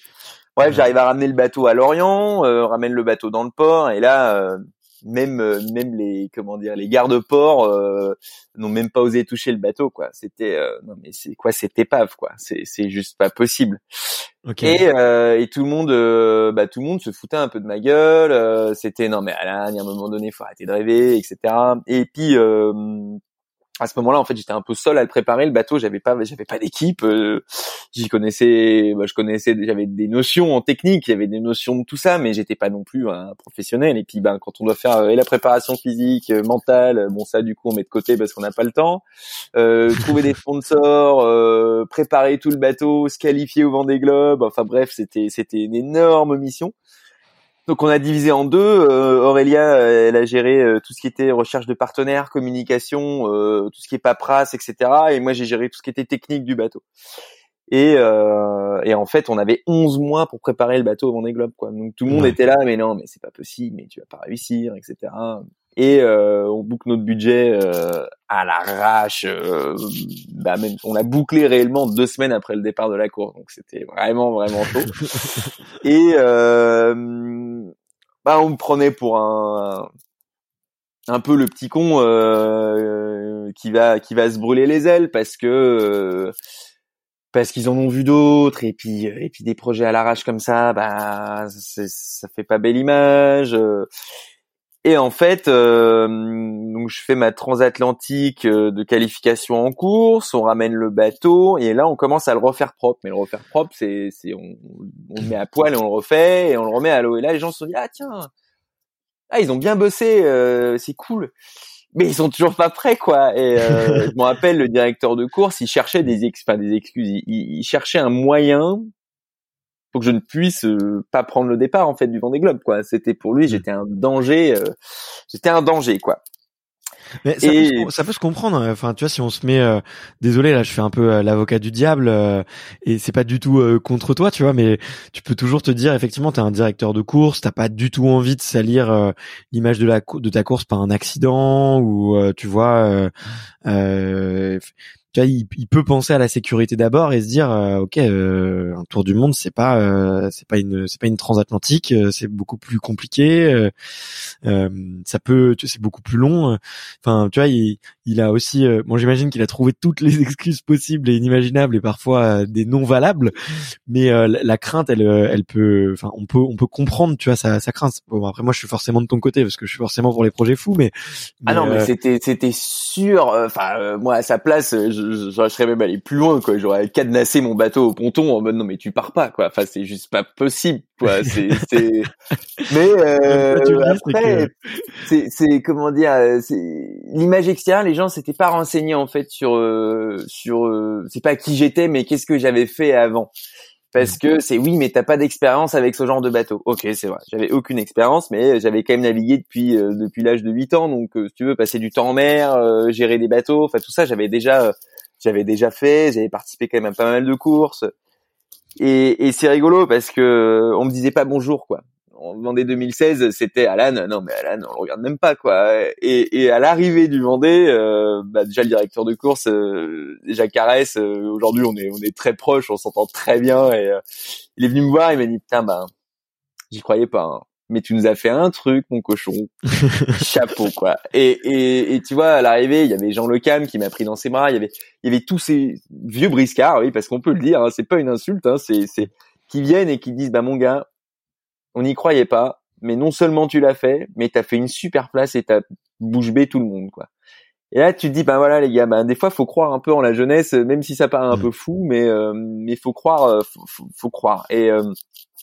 Bref j'arrive à ramener le bateau à Lorient euh, ramène le bateau dans le port et là euh, même euh, même les comment dire les gardes-ports euh, n'ont même pas osé toucher le bateau quoi. C'était euh, non mais c'est quoi cette épave quoi? C'est c'est juste pas possible. Et et tout le monde bah tout le monde se foutait un peu de ma gueule c'était non mais Alain à un moment donné faut arrêter de rêver etc et puis à ce moment-là, en fait, j'étais un peu seul à le préparer. Le bateau, j'avais pas, j'avais pas d'équipe. Euh, j'y connaissais, bah, je connaissais, j'avais des notions en technique, avait des notions de tout ça, mais j'étais pas non plus un professionnel. Et puis, ben, quand on doit faire euh, et la préparation physique, euh, mentale, bon, ça, du coup, on met de côté parce qu'on n'a pas le temps. trouver des sponsors, préparer tout le bateau, se qualifier au Vendée Globe. Enfin bref, c'était, c'était une énorme mission. Donc on a divisé en deux. Euh, Aurélia, euh, elle a géré euh, tout ce qui était recherche de partenaires, communication, tout ce qui est paperasse, etc. Et moi j'ai géré tout ce qui était technique du bateau. Et, et en fait, on avait 11 mois pour préparer le bateau au Vendée Globe. Quoi. Donc tout le monde était là, mais non, mais c'est pas possible, mais tu vas pas réussir, etc et euh, on boucle notre budget euh, à l'arrache. Euh, bah même, on l'a bouclé réellement deux semaines après le départ de la course, donc c'était vraiment vraiment chaud. et euh, bah on me prenait pour un un peu le petit con euh, qui va qui va se brûler les ailes parce que parce qu'ils en ont vu d'autres et puis et puis des projets à l'arrache comme ça bah ça fait pas belle image Et en fait, euh, donc je fais ma transatlantique euh, de qualification en course, on ramène le bateau et là on commence à le refaire propre. Mais le refaire propre, c'est, c'est on, on le met à poil et on le refait et on le remet à l'eau. Et là les gens se sont dit ah tiens, ah ils ont bien bossé, euh, c'est cool. Mais ils sont toujours pas prêts quoi. Et euh, je me rappelle le directeur de course, il cherchait des ex, enfin, des excuses, il, il cherchait un moyen pour que je ne puisse euh, pas prendre le départ en fait du Vendée Globe quoi. C'était pour lui, mm. j'étais un danger, euh, j'étais un danger quoi. Mais ça, peut se, ça, peut se, comprendre. Hein. Enfin, tu vois, si on se met, euh, désolé, là, je fais un peu l'avocat du diable, et c'est pas du tout contre toi, tu vois, mais tu peux toujours te dire, effectivement, t'es un directeur de course, t'as pas du tout envie de salir l'image de la de ta course par un accident ou, tu vois, tu vois, il, peut penser à la sécurité d'abord et se dire, euh, ok, euh, un tour du monde, c'est pas, euh, c'est pas une, c'est pas une transatlantique, c'est beaucoup plus compliqué. ça peut, c'est beaucoup plus long. Enfin, tu vois, il, il a aussi, bon, j'imagine qu'il a trouvé toutes les excuses possibles et inimaginables et parfois des non valables, mais la, crainte, elle, elle peut, enfin, on peut, on peut comprendre, tu vois, sa, sa crainte. Bon, après, moi, je suis forcément de ton côté parce que je suis forcément pour les projets fous, mais, ah non, mais c'était, c'était sûr. Enfin, moi, à sa place. Je je, serais même allé plus loin quoi. J'aurais cadenassé mon bateau au ponton en mode non mais tu pars pas quoi. Enfin c'est juste pas possible quoi. C'est c'est mais euh, après c'est c'est comment dire euh, c'est l'image extérieure les gens s'étaient pas renseignés en fait sur euh, sur euh, c'est pas qui j'étais mais qu'est-ce que j'avais fait avant. Parce que c'est oui mais t'as pas d'expérience avec ce genre de bateau. Ok c'est vrai. J'avais aucune expérience mais j'avais quand même navigué depuis depuis l'âge de 8 ans. Donc si tu veux passer du temps en mer gérer des bateaux enfin tout ça j'avais déjà j'avais déjà fait, j'avais participé quand même à pas mal de courses. Et, et c'est rigolo parce que on me disait pas bonjour quoi. En Vendée 2016, c'était Alan. Non mais Alan, on le regarde même pas quoi. Et, et à l'arrivée du Vendée, euh, bah, déjà le directeur de course, euh, déjà caresse. Euh, aujourd'hui, on est on est très proches, on s'entend très bien. Et euh, il est venu me voir, il m'a dit putain bah j'y croyais pas. Hein mais tu nous as fait un truc, mon cochon. Chapeau, quoi. Et, et, et tu vois, à l'arrivée, il y avait Jean Le Cam qui m'a pris dans ses bras. Il y avait, il y avait tous ces vieux briscards, oui, parce qu'on peut le dire. Hein, c'est pas une insulte, hein, c'est, c'est qui viennent et qui disent, bah mon gars, on n'y croyait pas, mais non seulement tu l'as fait, mais t'as fait une super place et t'as bouche bée tout le monde, quoi. Et là, tu te dis, ben voilà, les gars, ben des fois, faut croire un peu en la jeunesse, même si ça paraît un peu fou, mais euh, mais faut croire, euh, faut, faut, croire. Et euh,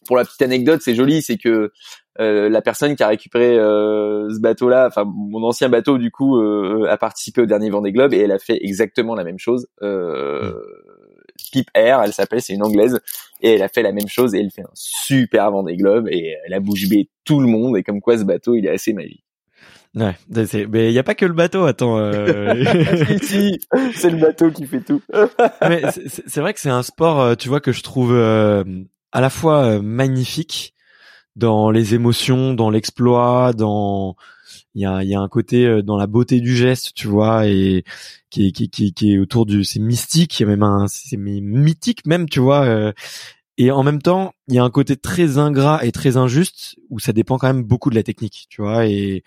pour la petite anecdote, c'est joli, c'est que euh, la personne qui a récupéré euh, ce bateau-là, enfin mon ancien bateau du coup, euh, a participé au dernier Vendée Globe et elle a fait exactement la même chose. Euh, Pip Air, elle s'appelle, c'est une anglaise et elle a fait la même chose et elle fait un super Vendée Globe et elle a bouche bée tout le monde et comme quoi ce bateau il est assez magique. Ouais, mais il n'y a pas que le bateau, attends. si, c'est le bateau qui fait tout. mais c'est vrai que c'est un sport, tu vois, que je trouve à la fois euh, magnifique dans les émotions, dans l'exploit, dans il y a, y a un côté euh, dans la beauté du geste, tu vois, et qui est, qui, qui, qui est autour du, c'est mystique, il y a même un, c'est mythique même, tu vois, euh, et en même temps, il y a un côté très ingrat et très injuste où ça dépend quand même beaucoup de la technique, tu vois, et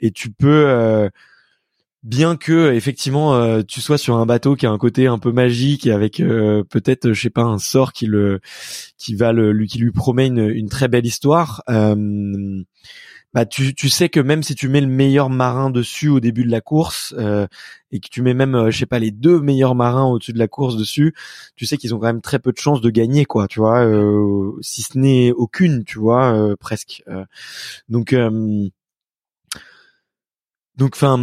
et tu peux bien que effectivement euh, tu sois sur un bateau qui a un côté un peu magique et avec euh, peut-être je sais pas un sort qui le qui va le lui qui lui promet une, une très belle histoire euh, bah tu, tu sais que même si tu mets le meilleur marin dessus au début de la course et que tu mets même je sais pas les deux meilleurs marins au-dessus de la course dessus tu sais qu'ils ont quand même très peu de chances de gagner quoi tu vois si ce n'est aucune tu vois presque donc donc, enfin,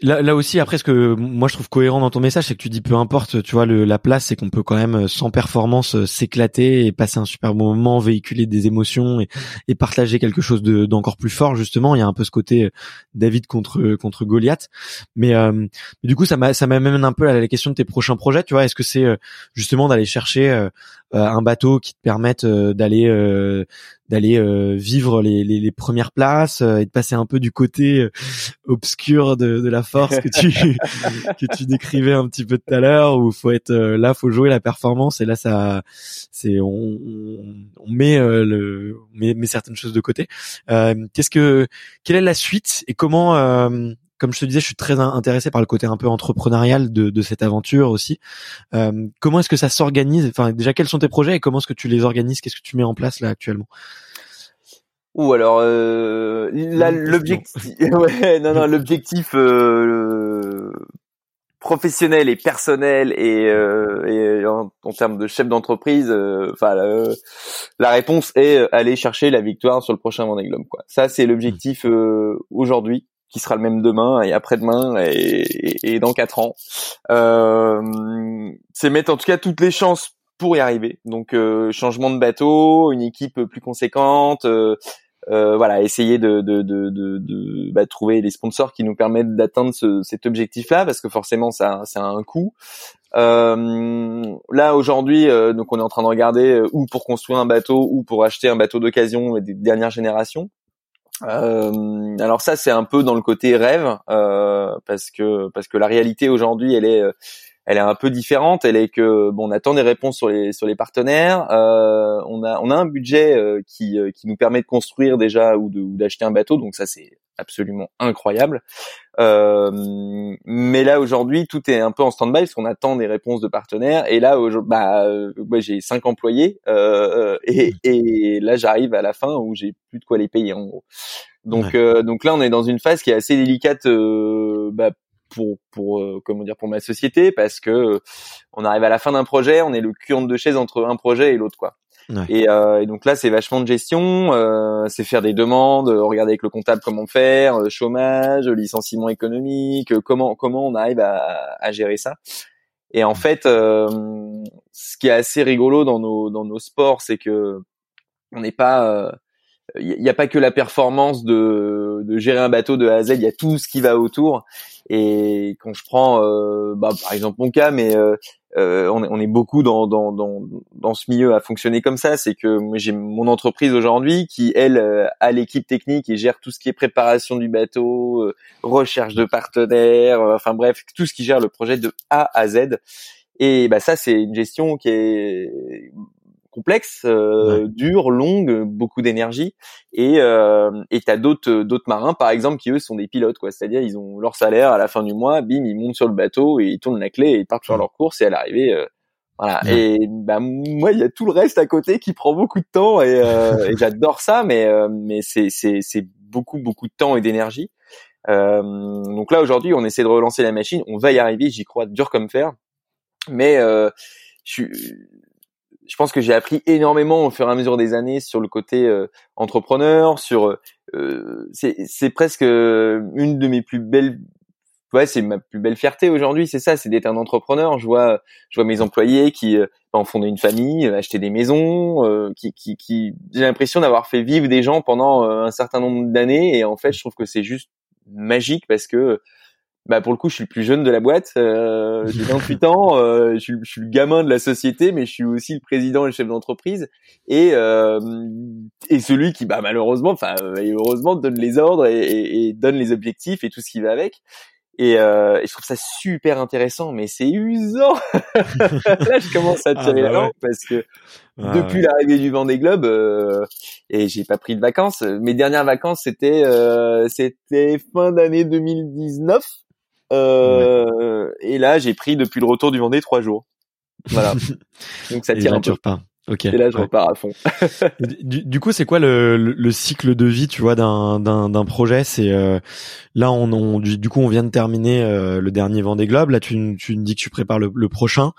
Là, là aussi, après, ce que moi je trouve cohérent dans ton message, c'est que tu dis peu importe, tu vois, le, la place, c'est qu'on peut quand même euh, sans performance euh, s'éclater et passer un super bon moment, véhiculer des émotions et, partager quelque chose d'encore plus fort. Justement, il y a un peu ce côté euh, David contre contre Goliath. Mais, euh, du coup, ça m'a ça m'amène un peu à la question de tes prochains projets. Tu vois, est-ce que c'est justement d'aller chercher un bateau qui te permette d'aller d'aller vivre les, les, les, premières places et de passer un peu du côté obscur de, de la force que tu que tu décrivais un petit peu tout à l'heure où faut être euh, là faut jouer la performance et là ça c'est on, on, met euh, le met, met, certaines choses de côté. Euh, qu'est-ce que quelle est la suite et comment euh, comme je te disais, je suis très intéressé par le côté un peu entrepreneurial de, de cette aventure aussi. Euh, comment est-ce que ça s'organise? Enfin, déjà, quels sont tes projets et comment est-ce que tu les organises? Qu'est-ce que tu mets en place là actuellement? Ou alors euh, l'objectif ouais non non l'objectif euh, professionnel et personnel et, euh, et en, en, termes de chef d'entreprise enfin la réponse est aller chercher la victoire sur le prochain Vendée Globe quoi. Ça c'est l'objectif aujourd'hui qui sera le même demain et après-demain et, et, et, dans quatre ans. c'est mettre en tout cas toutes les chances pour y arriver. Donc changement de bateau, une équipe plus conséquente, euh, voilà, essayer de, de, de, de, bah, trouver les sponsors qui nous permettent d'atteindre ce, cet objectif-là, parce que forcément, ça, ça a un coût. Euh, là aujourd'hui, euh, donc on est en train de regarder euh, ou pour construire un bateau ou pour acheter un bateau d'occasion des dernières générations. Euh, alors ça, c'est un peu dans le côté rêve, parce que parce que la réalité aujourd'hui, elle est elle est un peu différente. Elle est que bon, on attend des réponses sur les sur les partenaires. Euh, on a on a un budget euh, qui euh, qui nous permet de construire déjà ou d'acheter un bateau. Donc ça c'est absolument incroyable. Euh, mais là aujourd'hui tout est un peu en stand-by parce qu'on attend des réponses de partenaires. Et là bah moi j'ai cinq employés et, et là j'arrive à la fin où j'ai plus de quoi les payer en gros. Donc donc là on est dans une phase qui est assez délicate bah, pour pour euh, comment dire pour ma société parce que euh, on arrive à la fin d'un projet, on est le cul de chaise entre un projet et l'autre quoi. Et, euh, et, donc là, c'est vachement de gestion, euh, c'est faire des demandes, regarder avec le comptable comment faire, chômage, licenciement économique, comment comment on arrive à, à gérer ça. Et en fait, ce qui est assez rigolo dans nos dans nos sports, c'est que on n'est pas il n'y a pas que la performance de, de gérer un bateau de A à Z, il y a tout ce qui va autour. Et quand je prends, euh, bah, par exemple mon cas, mais euh, euh, on, est, on, est, beaucoup dans, dans, dans, dans, ce milieu à fonctionner comme ça, c'est que j'ai mon entreprise aujourd'hui qui, elle, a l'équipe technique et gère tout ce qui est préparation du bateau, recherche de partenaires, enfin bref, tout ce qui gère le projet de A à Z. Et bah ça, c'est une gestion qui est complexe, euh, dure, longue, beaucoup d'énergie. Et euh, et t'as d'autres d'autres marins, par exemple, qui eux sont des pilotes, quoi. C'est-à-dire ils ont leur salaire à la fin du mois, bim, ils montent sur le bateau et ils tournent la clé et ils partent faire leur course et à l'arrivée. Euh, voilà. Et bah moi, il y a tout le reste à côté qui prend beaucoup de temps et, euh, et j'adore ça, mais euh, mais c'est c'est c'est beaucoup beaucoup de temps et d'énergie. Euh, donc là aujourd'hui, on essaie de relancer la machine. On va y arriver, j'y crois, dur comme fer. Mais euh, je suis je pense que j'ai appris énormément au fur et à mesure des années sur le côté euh, entrepreneur, sur euh, c'est presque euh, une de mes plus belles ouais c'est ma plus belle fierté aujourd'hui c'est ça c'est d'être un entrepreneur. Je vois je vois mes employés qui en fonder une famille acheter des maisons qui qui, qui j'ai l'impression d'avoir fait vivre des gens pendant un certain nombre d'années et en fait je trouve que c'est juste magique parce que bah pour le coup, je suis le plus jeune de la boîte. Euh, j'ai 28 ans. Euh, je, suis, je, suis, le gamin de la société, mais je suis aussi le président et le chef d'entreprise et euh, et celui qui, bah malheureusement, enfin et heureusement, donne les ordres et, et, et, donne les objectifs et tout ce qui va avec. Et, euh, et je trouve ça super intéressant, mais c'est usant. Là, je commence à ah, tirer ah bah parce que depuis l'arrivée du Vendée Globe, euh, et j'ai pas pris de vacances. Mes dernières vacances, c'était euh, c'était fin d'année 2019. Euh, Et là, j'ai pris depuis le retour du Vendée trois jours. Voilà. Donc ça tire un peu. Pas. Okay, et là, je repars à fond. du, du, coup, c'est quoi le, le, cycle de vie, tu vois, d'un d'un projet? C'est euh, là, on, on du, du, coup, on vient de terminer euh, le dernier Vendée Globe. Là, tu, tu me dis que tu prépares le, le prochain.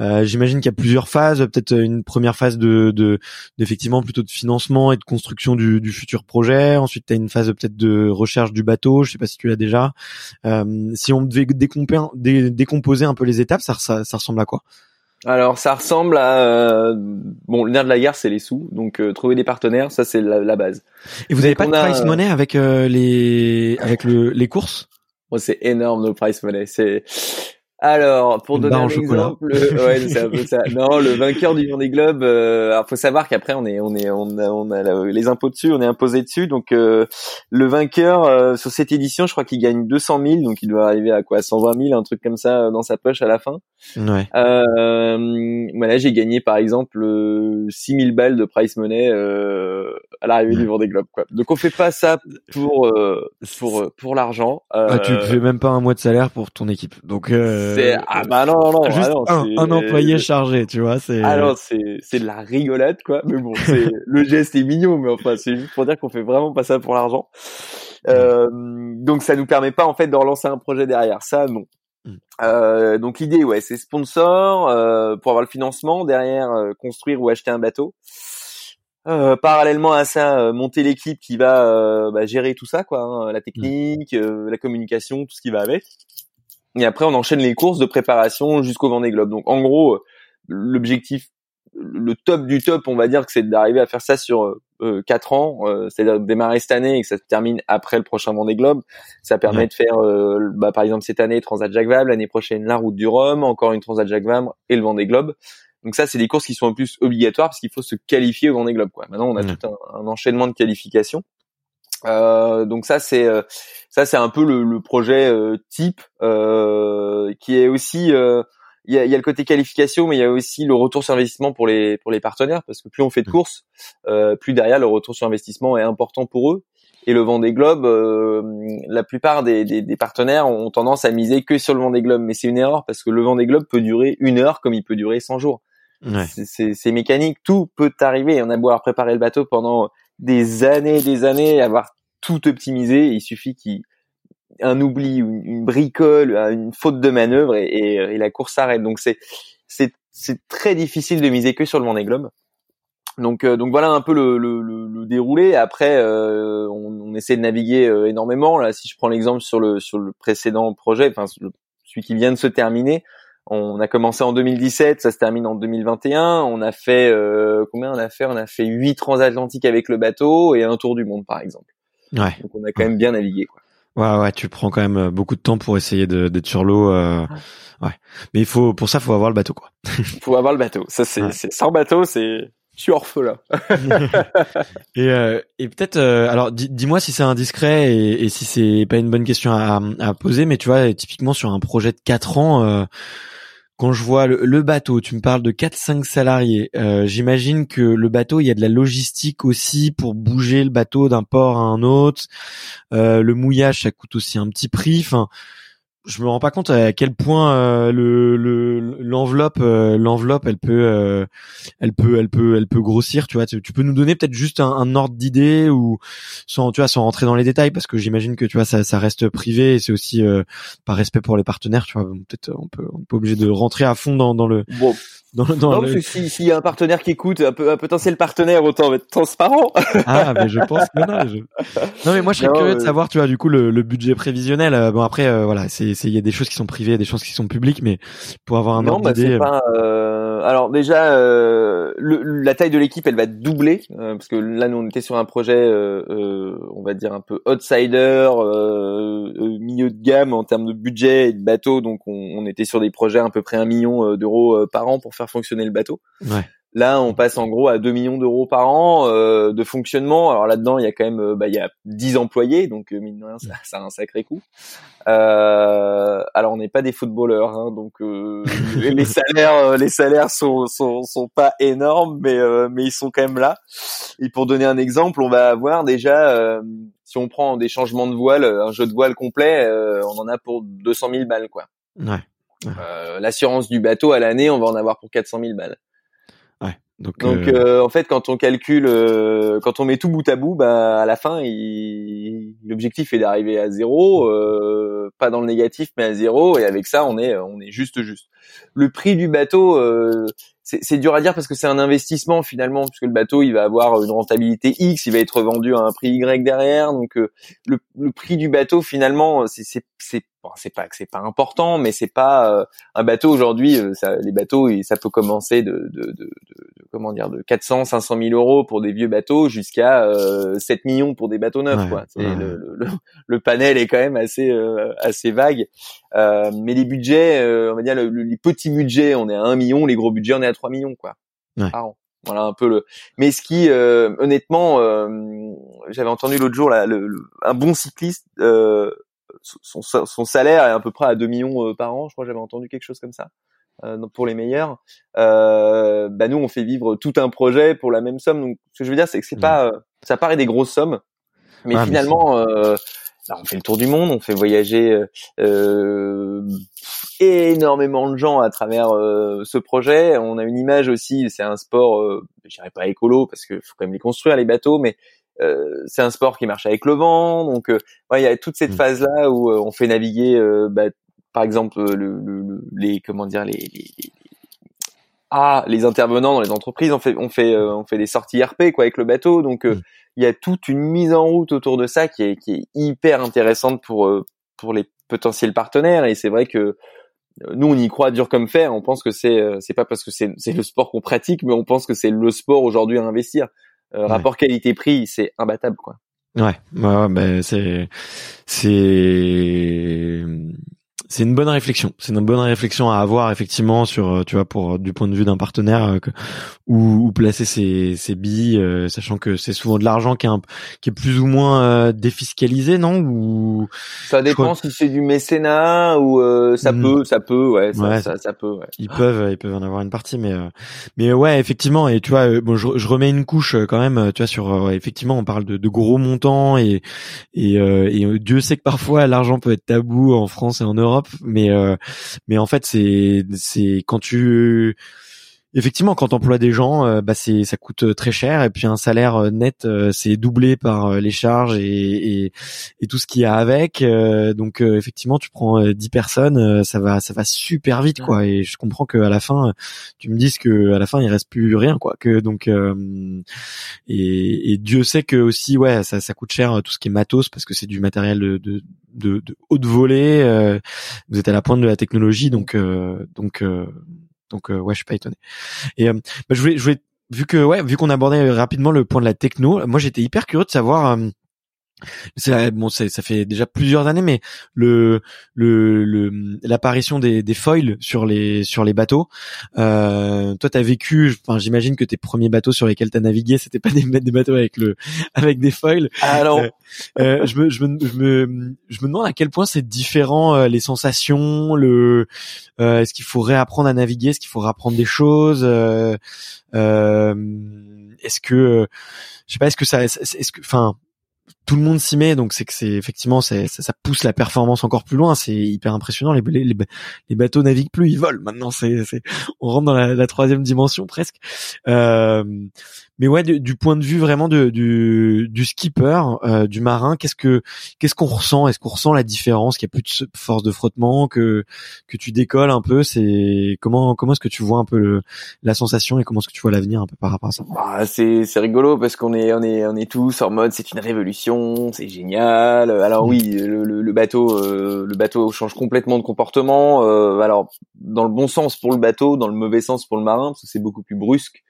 Euh, J'imagine qu'il y a plusieurs phases, peut-être une première phase de, de effectivement plutôt de financement et de construction du, du futur projet. Ensuite, tu as une phase peut-être de recherche du bateau. Je sais pas si tu l'as déjà. Euh, si on devait décomposer, décomposer un peu les étapes, ça, ça, ça ressemble à quoi? Alors ça ressemble à euh, bon le nerf de la guerre c'est les sous donc euh, trouver des partenaires ça c'est la, base. Et vous n'avez pas de price money avec euh, les avec le, les courses? Oh, C'est énorme le price money c'est alors, pour donner un exemple, ouais, c'est un peu ça. Non, le vainqueur du Vendée Globe. Euh, alors, faut savoir qu'après, on est, on est, on a, on a les impôts dessus, on est imposé dessus. Donc, euh, le vainqueur euh, sur cette édition, je crois qu'il gagne 200 000, donc il doit arriver à quoi? 120 000, un truc comme ça euh, dans sa poche à la fin? Ouais. Euh, voilà, j'ai gagné par exemple 6 000 balles de price money à l'arrivée du Vendée Globe. Quoi. Donc, on fait pas ça pour pour pour l'argent. Ah, tu fais même pas un mois de salaire pour ton équipe. Donc c'est ah bah non non juste ah un, un employé chargé, tu vois. C'est Ah non, c'est c'est de la rigolade quoi. Mais bon, c'est le geste est mignon, mais enfin c'est juste pour dire qu'on fait vraiment pas ça pour l'argent. Euh, donc ça nous permet pas en fait de relancer un projet derrière. Ça non. Mm. Euh, donc l'idée ouais c'est sponsor euh, pour avoir le financement derrière euh, construire ou acheter un bateau. Euh, parallèlement à ça, euh, monter l'équipe qui va euh, bah, gérer tout ça, quoi, hein, la technique, euh, la communication, tout ce qui va avec. Et après, on enchaîne les courses de préparation jusqu'au Vendée Globe. Donc, en gros, euh, l'objectif, le top du top, on va dire que c'est d'arriver à faire ça sur euh, quatre ans, euh, c'est-à-dire de démarrer cette année et que ça se termine après le prochain Vendée Globe. Ça permet de faire, euh, bah, par exemple, cette année Transat Jacques Vabre, l'année prochaine la Route du Rhum, encore une Transat Jacques Vabre et le Vendée Globe. Donc ça, c'est des courses qui sont en plus obligatoires parce qu'il faut se qualifier au Vendée Globe. Quoi. Maintenant, on a tout un, un enchaînement de qualifications. Euh, donc ça, c'est euh, ça, c'est un peu le, le projet euh, type euh, qui est aussi euh, il y a, y a le côté qualification, mais il y a aussi le retour sur investissement pour les pour les partenaires parce que plus on fait de Mm. courses, euh, plus derrière le retour sur investissement est important pour eux. Et le Vendée Globe, euh, la plupart des, des, des partenaires ont tendance à miser que sur le Vendée Globe, mais c'est une erreur parce que le Vendée Globe peut durer une heure comme il peut durer 100 jours. Ouais. C'est mécanique, tout peut arriver. On a beau avoir préparé le bateau pendant des années, des années, avoir tout optimisé, il suffit qu'il un oubli, ou une, bricole, une faute de manœuvre et, et, et la course s'arrête. Donc c'est c'est c'est très difficile de miser que sur le Vendée Globe. Donc euh, donc voilà un peu le, le, le, déroulé. Après euh, on, on essaie de naviguer euh, énormément. Là si je prends l'exemple sur le sur le précédent projet, enfin celui qui vient de se terminer, on a commencé en 2017, ça se termine en 2021. On a fait euh, combien on a fait? On a fait huit transatlantiques avec le bateau et un tour du monde par exemple. Ouais. Donc on a quand même bien navigué. Quoi. Ouais, ouais, tu prends quand même euh, beaucoup de temps pour essayer d'être sur l'eau. euh, ouais. Mais il faut, pour ça, faut avoir le bateau, quoi. faut avoir le bateau. Ça, c'est, Ouais. c'est sans bateau, c'est, je suis et euh, et peut-être, euh, alors, dis- dis-moi si c'est indiscret et, si c'est pas une bonne question à, à poser, mais tu vois, typiquement sur un projet de 4 ans, euh, quand je vois le, le bateau, tu me parles de 4-5 salariés. euh, J'imagine que le bateau, il y a de la logistique aussi pour bouger le bateau d'un port à un autre. Euh, le mouillage, ça coûte aussi un petit prix. Je me rends pas compte à quel point euh, le le- l'enveloppe euh, l'enveloppe elle peut euh, elle peut elle peut elle peut grossir tu vois. Tu, peux nous donner peut-être juste un, un ordre d'idée ou sans tu vois sans rentrer dans les détails parce que j'imagine que tu vois ça ça reste privé et c'est aussi euh, par respect pour les partenaires tu vois. Peut-être on peut on peut obligé de rentrer à fond dans dans le le- dans non, le parce que si, s'il y a un partenaire qui écoute, un, peu, un potentiel partenaire, autant être transparent. ah mais je pense que non je... non mais moi je serais Non, curieux de savoir tu vois du coup le, le budget prévisionnel euh, bon après euh, voilà c'est c'est il y a des choses qui sont privées des choses qui sont publiques mais pour avoir un non, ordre bah, d'idée euh, euh, alors déjà, euh, le, la taille de l'équipe, elle va doubler euh, parce que là, nous, on était sur un projet, on va dire un peu outsider, euh, euh, milieu de gamme en termes de budget et de bateau. Donc, on, on était sur des projets à peu près un million d'euros par an pour faire fonctionner le bateau. ouais Là, on passe en gros à 2 millions d'euros par an euh, de fonctionnement. Alors là-dedans, il y a quand même, euh, bah, il y a 10 employés, donc euh, mine de rien, ça, ça a un sacré coût. Euh, alors, on n'est pas des footballeurs, hein, donc euh, les salaires, les salaires sont, sont sont pas énormes, mais mais ils sont quand même là. Et pour donner un exemple, on va avoir déjà, si on prend des changements de voile, un jeu de voile complet, on en a pour 200 000 balles, quoi. ouais Euh, L'assurance du bateau à l'année, on va en avoir pour 400 000 balles. donc, Donc euh, euh, en fait, quand on calcule, euh, quand on met tout bout à bout, bah à la fin, il- l'objectif est d'arriver à zéro, euh, pas dans le négatif, mais à zéro. Et avec ça, on est on est juste juste. Le prix du bateau, euh, c'est dur à dire parce que c'est un investissement finalement, puisque le bateau, il va avoir une rentabilité X, il va être vendu à un prix Y derrière. Donc euh, le, le prix du bateau finalement, c'est c'est bon, pas c'est pas important, mais c'est pas euh, un bateau aujourd'hui. euh, les bateaux, ça peut commencer de, de, de, de- comment dire de 400, 500 000 euros pour des vieux bateaux jusqu'à euh, 7 millions pour des bateaux neufs. Ouais, quoi. Ouais. le, le, le, panel est quand même assez euh, assez vague. Euh, mais les budgets, euh, on va dire le- le- les petits budgets, on est à 1 million, les gros budgets, on est à 3 millions quoi. Ouais. Par an. Voilà un peu le. Mais ce qui, euh, honnêtement, euh, j'avais entendu l'autre jour là, le, le- un bon cycliste, euh, son, son- salaire est à peu près à 2 millions par an. Je crois j'avais entendu quelque chose comme ça pour les meilleurs. Euh, bah nous, on fait vivre tout un projet pour la même somme. Donc ce que je veux dire, c'est que c'est Mhm. pas, euh, ça paraît des grosses sommes, mais Ah, mais finalement. euh, bah, on fait le tour du monde, on fait voyager euh, énormément de gens à travers ce projet. On a une image aussi, c'est un sport, euh, je dirais pas écolo parce que faut quand même les construire les bateaux, mais c'est un sport qui marche avec le vent. Donc il y a toute cette mmh. phase là où on fait naviguer, bah, par exemple, le, le, les comment dire les, les, les ah, les intervenants dans les entreprises, on fait, on fait, on fait des sorties RP quoi avec le bateau, donc mmh il y a toute une mise en route autour de ça qui est, qui est hyper intéressante pour euh, pour les potentiels partenaires. Et c'est vrai que euh, nous on y croit dur comme fer. On pense que c'est euh, c'est pas parce que c'est c'est le sport qu'on pratique mais on pense que c'est le sport aujourd'hui à investir. Rapport qualité prix c'est imbattable quoi. Ouais. Ouais, bah, c'est c'est c'est une bonne réflexion. C'est une bonne réflexion à avoir effectivement sur, euh, tu vois, pour du point de vue d'un partenaire, euh, où, placer ses, ses billes, euh, sachant que c'est souvent de l'argent qui est un, qui est plus ou moins défiscalisé, non? Ou ça dépend si c'est du mécénat ou ça hmm. peut, ça peut, ouais, ça, ça, peut. Ouais. Ils peuvent, ils peuvent en avoir une partie, mais mais ouais, effectivement. Et tu vois, bon, je, je, remets une couche quand même, tu vois, sur effectivement, on parle de, de gros montants et et, et Dieu sait que parfois l'argent peut être tabou en France et en Europe mais euh, mais en fait c'est c'est quand tu effectivement, quand tu emploies des gens, euh, bah c'est ça coûte euh, très cher et puis un salaire net c'est doublé par les charges et, tout ce qu'il y a avec. donc effectivement, tu prends 10 personnes, ça va ça va super vite quoi. Et je comprends que à la fin, tu me dises que à la fin il reste plus rien quoi. Que donc et, Dieu sait que aussi ouais ça ça coûte cher tout ce qui est matos parce que c'est du matériel de, de de, haute volée. Euh, vous êtes à la pointe de la technologie, donc euh, donc euh, donc ouais, je suis pas étonné. Et bah, je voulais je voulais vu que ouais vu qu'on abordait rapidement le point de la techno, moi j'étais hyper curieux de savoir c'est bon, ça fait déjà plusieurs années, mais le le l'apparition des, des foils sur les sur les bateaux. Euh, toi, t'as vécu. Enfin, j'imagine que tes premiers bateaux sur lesquels t'as navigué, c'était pas des, des bateaux avec le avec des foils. Alors, euh, euh, je, me, je me je me je me demande à quel point c'est différent euh, les sensations. Le euh, est-ce qu'il faut réapprendre à naviguer, est-ce qu'il faut réapprendre des choses. est-ce que je sais pas, est-ce que ça, est-ce que, enfin tout le monde s'y met, donc c'est que c'est effectivement ça, ça, pousse la performance encore plus loin. C'est hyper impressionnant. Les, les, les, bateaux naviguent plus, ils volent. Maintenant, c'est, on rentre dans la, troisième dimension presque. Euh, mais ouais, du, point de vue vraiment de, du, du skipper, euh, du marin, qu'est-ce que qu'est-ce qu'on ressent? Est-ce qu'on ressent la différence? Qu'il y a plus de force de frottement, que que tu décolles un peu? C'est comment comment est-ce que tu vois un peu le, la sensation et comment est-ce que tu vois l'avenir un peu par rapport à ça? Bah, C'est c'est rigolo parce qu'on est on est on est tous en mode c'est une révolution, c'est génial. Alors oui, le, le, bateau euh, le bateau change complètement de comportement. Euh, alors dans le bon sens pour le bateau, dans le mauvais sens pour le marin parce que c'est beaucoup plus brusque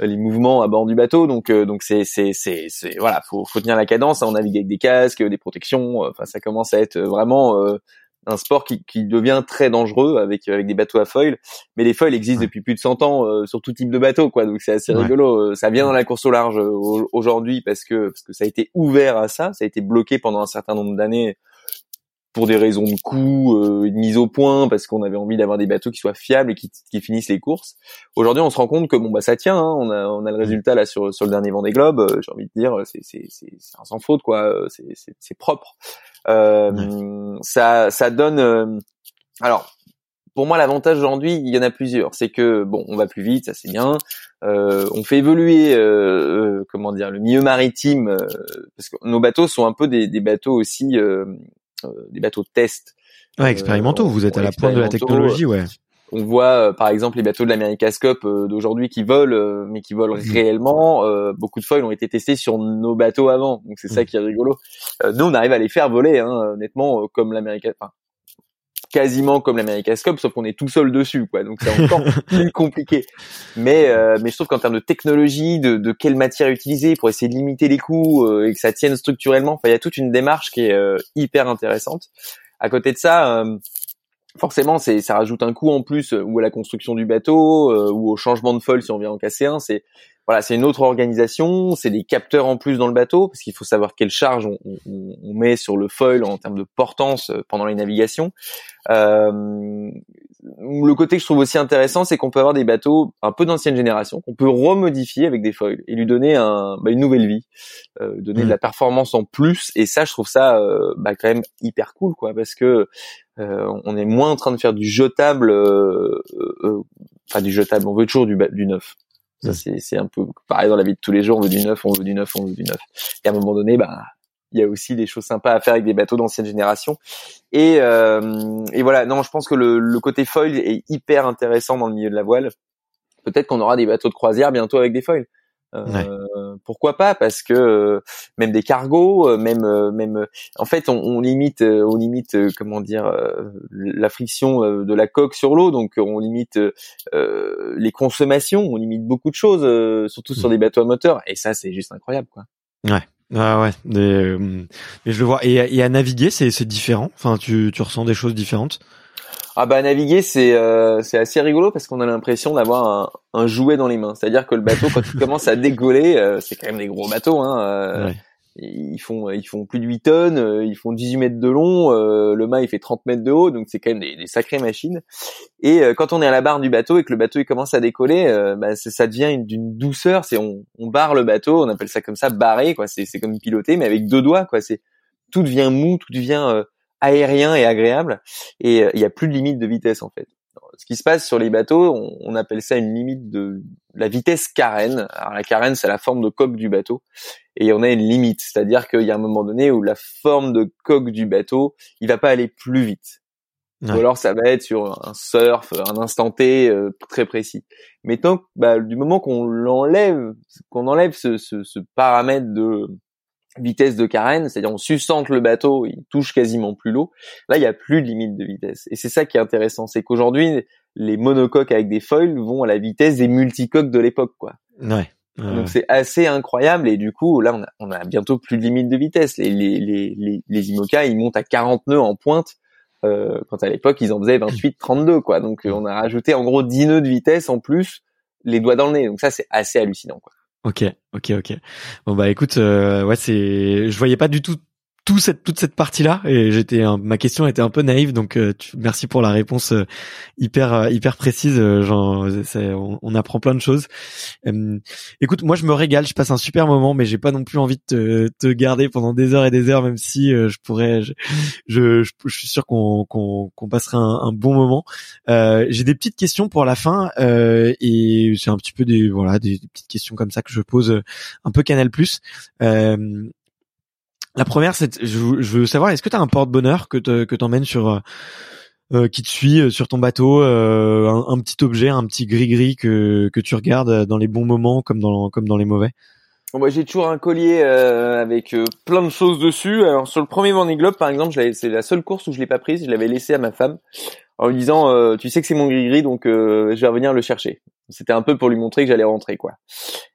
les mouvements à bord du bateau. Donc euh, donc c'est c'est c'est c'est voilà, faut faut tenir la cadence. On navigue avec des casques, des protections. Enfin ça commence à être vraiment euh, un sport qui, qui devient très dangereux avec avec des bateaux à foil. Mais les foils existent depuis plus de 100 ans euh, sur tout type de bateau, quoi. Donc c'est assez rigolo. Ça vient dans la course au large aujourd'hui parce que parce que ça a été ouvert à ça. Ça a été bloqué pendant un certain nombre d'années pour des raisons de coût, euh, de mise au point, parce qu'on avait envie d'avoir des bateaux qui soient fiables et qui, qui finissent les courses. Aujourd'hui, on se rend compte que bon bah ça tient. Hein, on a on a le résultat là sur sur le dernier Vendée Globe. Euh, J'ai envie de dire, c'est un sans faute quoi. Euh, c'est propre. Euh, Ça ça donne. Euh, alors pour moi, l'avantage aujourd'hui, il y en a plusieurs. C'est que bon, on va plus vite, ça c'est bien. Euh, on fait évoluer, euh, comment dire, le milieu maritime, parce que nos bateaux sont un peu des, des bateaux aussi euh, des bateaux de test. Ouais, expérimentaux. Vous êtes à la pointe de la technologie, ouais. On voit euh, par exemple les bateaux de l'Americascope euh, d'aujourd'hui qui volent, mais qui volent mhm. réellement. beaucoup de foils ont été testés sur nos bateaux avant, donc c'est ça mhm. qui est rigolo. nous, on arrive à les faire voler, hein, honnêtement, comme l'America, enfin, quasiment comme l'Americascope, sauf qu'on est tout seul dessus, quoi. Donc c'est encore plus compliqué. Mais mais je trouve qu'en termes de technologie, de, de quelle matière utiliser pour essayer de limiter les coûts et que ça tienne structurellement, il y a toute une démarche qui est hyper intéressante. À côté de ça, forcément, c'est ça rajoute un coût en plus ou à la construction du bateau ou au changement de foil si on vient en casser un. C'est voilà, c'est une autre organisation, c'est des capteurs en plus dans le bateau parce qu'il faut savoir quelle charge on, on, on, met sur le foil en termes de portance pendant les navigations. Euh, le côté que je trouve aussi intéressant, c'est qu'on peut avoir des bateaux un peu d'ancienne génération qu'on peut remodifier avec des foils et lui donner un, bah, une nouvelle vie, euh, donner de la performance en plus. Et ça, je trouve ça euh, bah, quand même hyper cool, quoi, parce que on est moins en train de faire du jetable, enfin du jetable. On veut toujours du, du neuf. Ça c'est c'est un peu pareil dans la vie de tous les jours. On veut du neuf, on veut du neuf, on veut du neuf. Et à un moment donné, bah il y a aussi des choses sympas à faire avec des bateaux d'ancienne génération. Et, euh, et voilà, non, je pense que le, le, côté foil est hyper intéressant dans le milieu de la voile. Peut-être qu'on aura des bateaux de croisière bientôt avec des foils. Euh, Pourquoi pas? Parce que euh, même des cargos, euh, même euh, même, en fait, on, on limite, on limite, comment dire, la friction de la coque sur l'eau, donc on limite les consommations, on limite beaucoup de choses, surtout sur mmh. des bateaux à moteur. Et ça, c'est juste incroyable, quoi. Ouais. Ah ouais, mais, mais je le vois. Et, et à naviguer, c'est c'est différent? Enfin, tu tu ressens des choses différentes? Ah bah naviguer c'est euh, c'est assez rigolo parce qu'on a l'impression d'avoir un, un, jouet dans les mains. C'est-à-dire que le bateau quand il commence à dégoler, euh, c'est quand même des gros bateaux. Hein, euh, Ils font ils font plus de 8 tonnes, ils font 18 mètres de long, le mât il fait 30 mètres de haut, donc c'est quand même des, des, sacrées machines. Et quand on est à la barre du bateau et que le bateau il commence à décoller, bah, ça devient d'une douceur. C'est on, on barre le bateau, on appelle ça comme ça barrer quoi. C'est c'est comme piloter mais avec deux doigts quoi. C'est tout devient mou, tout devient aérien et agréable et euh, il y a plus de limite de vitesse en fait. Ce qui se passe sur les bateaux, on, appelle ça une limite de la vitesse carène. Alors la carène, c'est la forme de coque du bateau et on a une limite, c'est-à-dire qu'il y a un moment donné où la forme de coque du bateau, il va pas aller plus vite. Ou alors ça va être sur un surf, un instant T euh, très précis. Mais tant bah, du moment qu'on l'enlève, qu'on enlève ce, ce, ce paramètre de vitesse de carène, c'est-à-dire on sustente le bateau, il touche quasiment plus l'eau. Là, il n'y a plus de limite de vitesse. Et c'est ça qui est intéressant, c'est qu'aujourd'hui, les monocoques avec des foils vont à la vitesse des multicoques de l'époque, quoi. Ouais. Donc c'est assez incroyable et du coup là on a, on a bientôt plus de limite de vitesse. Les les les les, IMOCA ils montent à 40 nœuds en pointe euh, quand à l'époque ils en faisaient 28 32 quoi. Donc on a rajouté en gros 10 nœuds de vitesse en plus les doigts dans le nez. Donc ça c'est assez hallucinant quoi. Ok, ok, ok. Bon bah écoute, euh, ouais c'est, je voyais pas du tout tout cette toute cette partie là et j'étais ma question était un peu naïve donc euh, merci pour la réponse euh, hyper euh, hyper précise genre on, on, apprend plein de choses. Écoute moi je me régale je passe un super moment mais j'ai pas non plus envie de te, te, garder pendant des heures et des heures même si je pourrais je, je, je, suis sûr qu'on qu'on passerait un, un, bon moment. J'ai des petites questions pour la fin et c'est un petit peu des voilà des, des, petites questions comme ça que je pose un peu Canal. Plus la première, c'est, je, veux savoir, est-ce que tu as un porte-bonheur que te, que t'emmènes sur, euh, euh, qui te suit euh, sur ton bateau, un, petit objet, un petit gris-gris que, que tu regardes dans les bons moments comme dans, comme dans les mauvais? Moi, j'ai toujours un collier avec plein de choses dessus. Alors sur le premier Vendée Globe, par exemple, c'est la seule course où je l'ai pas prise. Je l'avais laissé à ma femme en lui disant euh, tu sais que c'est mon gris gris donc euh, je vais revenir le chercher c'était un peu pour lui montrer que j'allais rentrer quoi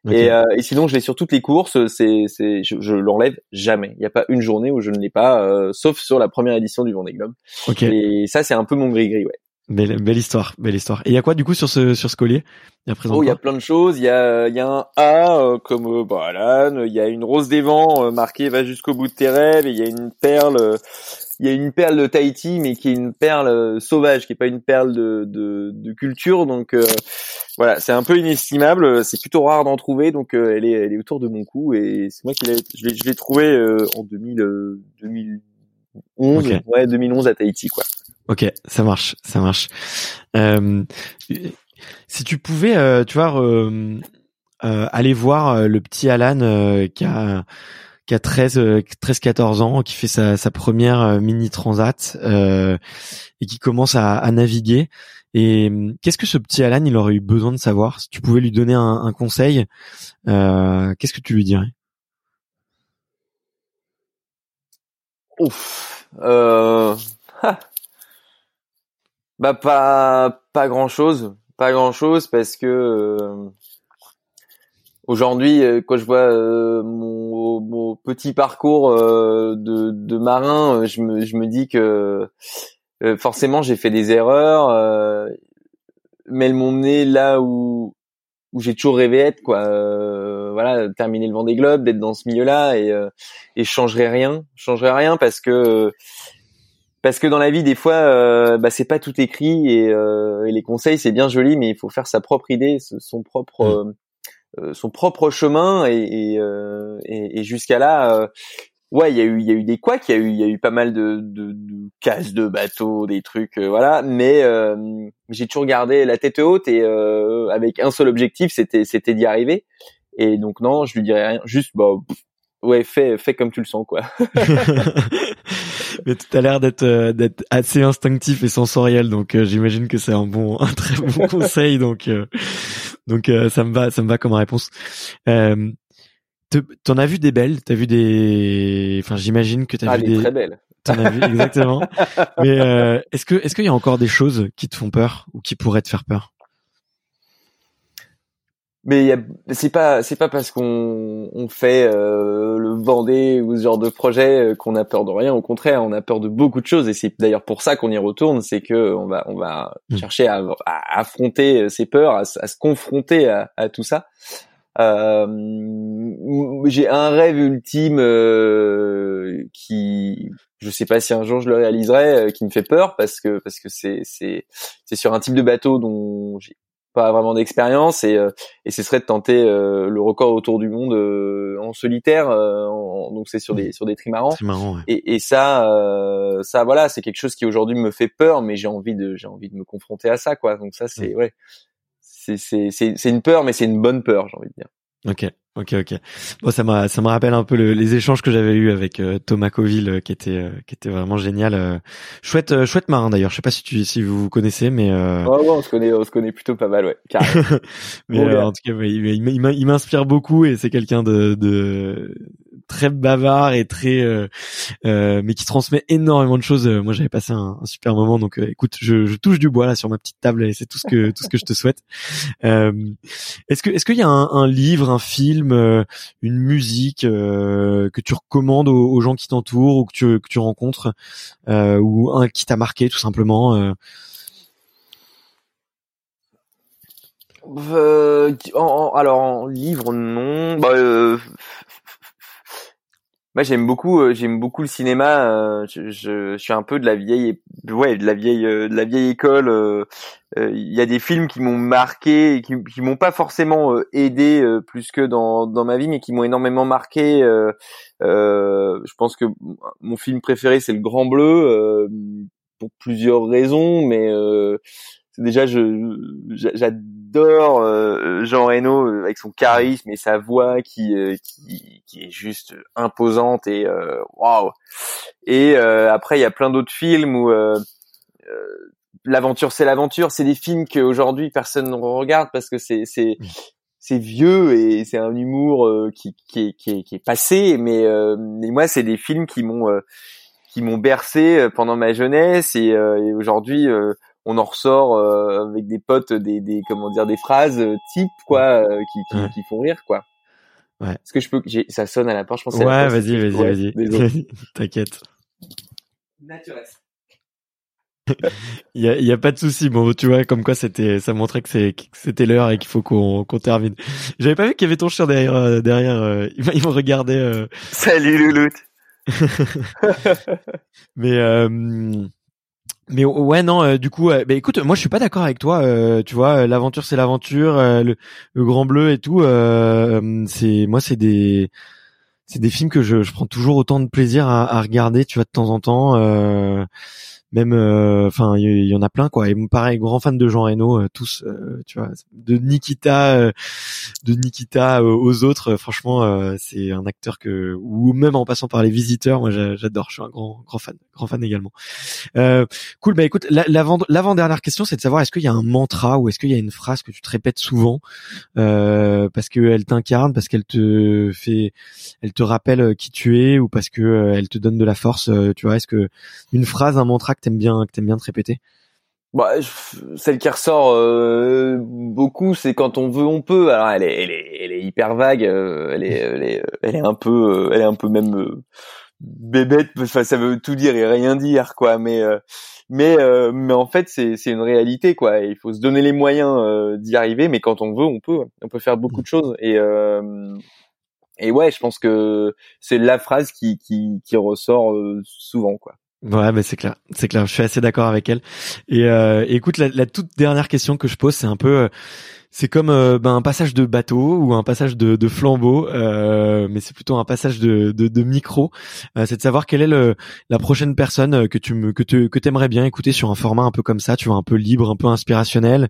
et, euh, et, sinon je l'ai sur toutes les courses c'est c'est je, je l'enlève jamais il n'y a pas une journée où je ne l'ai pas sauf sur la première édition du Vendée Globe okay. et ça c'est un peu mon gris gris ouais Belle, belle histoire, belle histoire. Et il y a quoi du coup sur ce sur ce collier? Il y a Oh, il y a plein de choses. Il y a il y a un A comme euh, bah, Il y a une rose des vents marquée va jusqu'au bout de tes rêves. Et il y a une perle il y a une perle de Tahiti, mais qui est une perle euh, sauvage, qui est pas une perle de, de, de culture. Donc euh, voilà, c'est un peu inestimable. C'est plutôt rare d'en trouver, donc euh, elle est elle est autour de mon cou et c'est moi qui l'ai je l'ai je l'ai trouvé en 2000 2011, ouais 2011 à Tahiti quoi. Ok, ça marche, ça marche. si tu pouvais, tu vois, aller voir le petit Alan qui a a 13 13 14 ans qui fait sa, première euh, mini transat euh, et qui commence à, naviguer. Et hum, qu'est-ce que ce petit Alan il aurait eu besoin de savoir? Si tu pouvais lui donner un, conseil euh, qu'est-ce que tu lui dirais? Ouf euh... bah pas pas grand chose pas grand chose parce que euh, Aujourd'hui, euh, quand je vois euh, mon, mon, petit parcours euh, de, de, marin, je me, je me dis que forcément j'ai fait des erreurs, mais elles m'ont mené là où où j'ai toujours rêvé être quoi. voilà, terminer le Vendée Globe, d'être dans ce milieu-là et et je changerai rien, je changerai rien parce que parce que dans la vie des fois euh, bah, c'est pas tout écrit et, et les conseils c'est bien joli mais il faut faire sa propre idée son propre mmh. Euh, son propre chemin et, et, euh, et jusqu'à là, euh, ouais, il y a eu, il y a eu des couacs, il y a eu, il y a eu pas mal de, de, de casses de bateaux, des trucs, euh, voilà. Mais euh, j'ai toujours gardé la tête haute et euh, avec un seul objectif, c'était, c'était d'y arriver. Et donc non, je lui dirais rien, juste bah, ouais, fais, fais comme tu le sens, quoi. Mais tout a l'air d'être d'être assez instinctif et sensoriel, donc j'imagine que c'est un bon, un très bon conseil. Donc donc ça me va, ça me va comme réponse. T'en as vu des belles, t'as vu des, enfin j'imagine que t'as ah, vu des très belles. T'en as vu exactement. Mais euh, est-ce que est-ce qu'il y a encore des choses qui te font peur ou qui pourraient te faire peur? Mais c'est pas c'est pas parce qu'on on fait euh, le Vendée ou ce genre de projet euh, qu'on a peur de rien. Au contraire, on a peur de beaucoup de choses et c'est d'ailleurs pour ça qu'on y retourne. C'est que on va on va mmh. chercher à, à, affronter ses peurs, à, à se confronter à, à tout ça. Euh, j'ai un rêve ultime euh, qui, je sais pas si un jour je le réaliserai, euh, qui me fait peur parce que parce que c'est c'est c'est sur un type de bateau dont j'ai pas vraiment d'expérience et et ce serait de tenter le record autour du monde en solitaire donc c'est sur des sur des trimarans, et, et ça ça voilà c'est quelque chose qui aujourd'hui me fait peur mais j'ai envie de j'ai envie de me confronter à ça quoi. Donc ça c'est ouais. C'est une peur, mais c'est une bonne peur, j'ai envie de dire. Ok, ok, ok. Bon, ça m'a ça me rappelle un peu les échanges que j'avais eu avec euh, Thomas Coville, euh, qui était euh, qui était vraiment génial. chouette chouette marin d'ailleurs. Je sais pas si tu si vous vous connaissez, mais ouais, ouais, on se connaît on se connaît plutôt pas mal, ouais. mais en tout cas, il, m'inspire beaucoup et c'est quelqu'un de, de très bavard et très euh, euh, mais qui transmet énormément de choses. Moi, j'avais passé un, un, super moment, donc euh, écoute, je, je, touche du bois là sur ma petite table et c'est tout ce que tout ce que je te souhaite. est-ce que est-ce qu'il y a un, un, livre, un film, une musique que tu recommandes aux, gens qui t'entourent ou que tu que tu rencontres ou un qui t'a marqué tout simplement euh, en, alors en livre non. Bah, euh, moi, j'aime beaucoup, euh, j'aime beaucoup le cinéma. Euh, je, je, suis un peu de la vieille, ouais, de la vieille, euh, de la vieille école. Il y a des films qui m'ont marqué, qui, qui m'ont pas forcément aidé plus que dans dans ma vie, mais qui m'ont énormément marqué. je pense que mon film préféré, c'est Le Grand Bleu, pour plusieurs raisons, mais déjà, je j'adore euh, Jean Reno euh, avec son charisme et sa voix qui euh, qui, qui est juste imposante et waouh. Et après, il y a plein d'autres films où l'aventure c'est l'aventure. C'est des films qu'aujourd'hui personne ne regarde parce que c'est c'est c'est vieux et c'est un humour qui, qui, est, qui, est, qui est passé. Mais, mais moi, c'est des films qui m'ont qui m'ont bercé pendant ma jeunesse et, et aujourd'hui on en ressort euh, avec des potes des, des comment dire des phrases euh, type quoi euh, qui, qui, qui, font rire quoi. Ouais. Est-ce que je peux ça sonne à la porte je pense. Ouais, vas-y, vas-y, vas-y. T'inquiète. il y a, y a pas de souci. Bon, tu vois, comme quoi c'était, ça montrait que c'est, c'était l'heure et qu'il faut qu'on, qu'on termine. J'avais pas vu qu'il y avait ton chien derrière, derrière. il, il me regardait. Salut Louloute. Mais mais ouais non euh, du coup bah écoute moi je suis pas d'accord avec toi euh, tu vois l'aventure c'est l'aventure le, le, grand bleu et tout c'est moi c'est des c'est des films que je, je, prends toujours autant de plaisir à, à, regarder tu vois de temps en temps même euh, enfin il y, en a plein quoi. Et pareil grand fan de Jean Reno euh, tous euh, tu vois de Nikita de Nikita aux autres franchement c'est un acteur que ou même en passant par les visiteurs moi j'adore. Je suis un grand grand fan grand fan également. Cool. Bah écoute l'avant l'avant dernière question c'est de savoir est-ce qu'il y a un mantra ou est-ce qu'il y a une phrase que tu te répètes souvent parce que elle t'incarne parce qu'elle te fait elle te rappelle qui tu es ou parce que elle te donne de la force tu vois? Est-ce que une phrase un mantra que t'aimes bien, que t'aimes bien te répéter? Bah, celle qui ressort euh, beaucoup, c'est quand on veut, on peut. Alors, elle est, elle est, elle est hyper vague. Euh, elle est, elle est, elle est un peu, elle est un peu même bébête. Enfin, ça veut tout dire et rien dire, quoi. Mais, mais, mais en fait, c'est, c'est une réalité, quoi. Il faut se donner les moyens d'y arriver. Mais quand on veut, on peut. On peut faire beaucoup de choses. Et et ouais, je pense que c'est la phrase qui, qui, qui ressort souvent, quoi. Ouais, mais c'est clair, c'est clair. Je suis assez d'accord avec elle. Et euh, écoute, la, la, toute dernière question que je pose, c'est un peu, euh, c'est comme euh, ben, un passage de bateau ou un passage de, de flambeau, euh, mais c'est plutôt un passage de, de, de micro. C'est de savoir quelle est le, la prochaine personne que tu me que tu que t'aimerais bien écouter sur un format un peu comme ça, tu vois, un peu libre, un peu inspirationnel,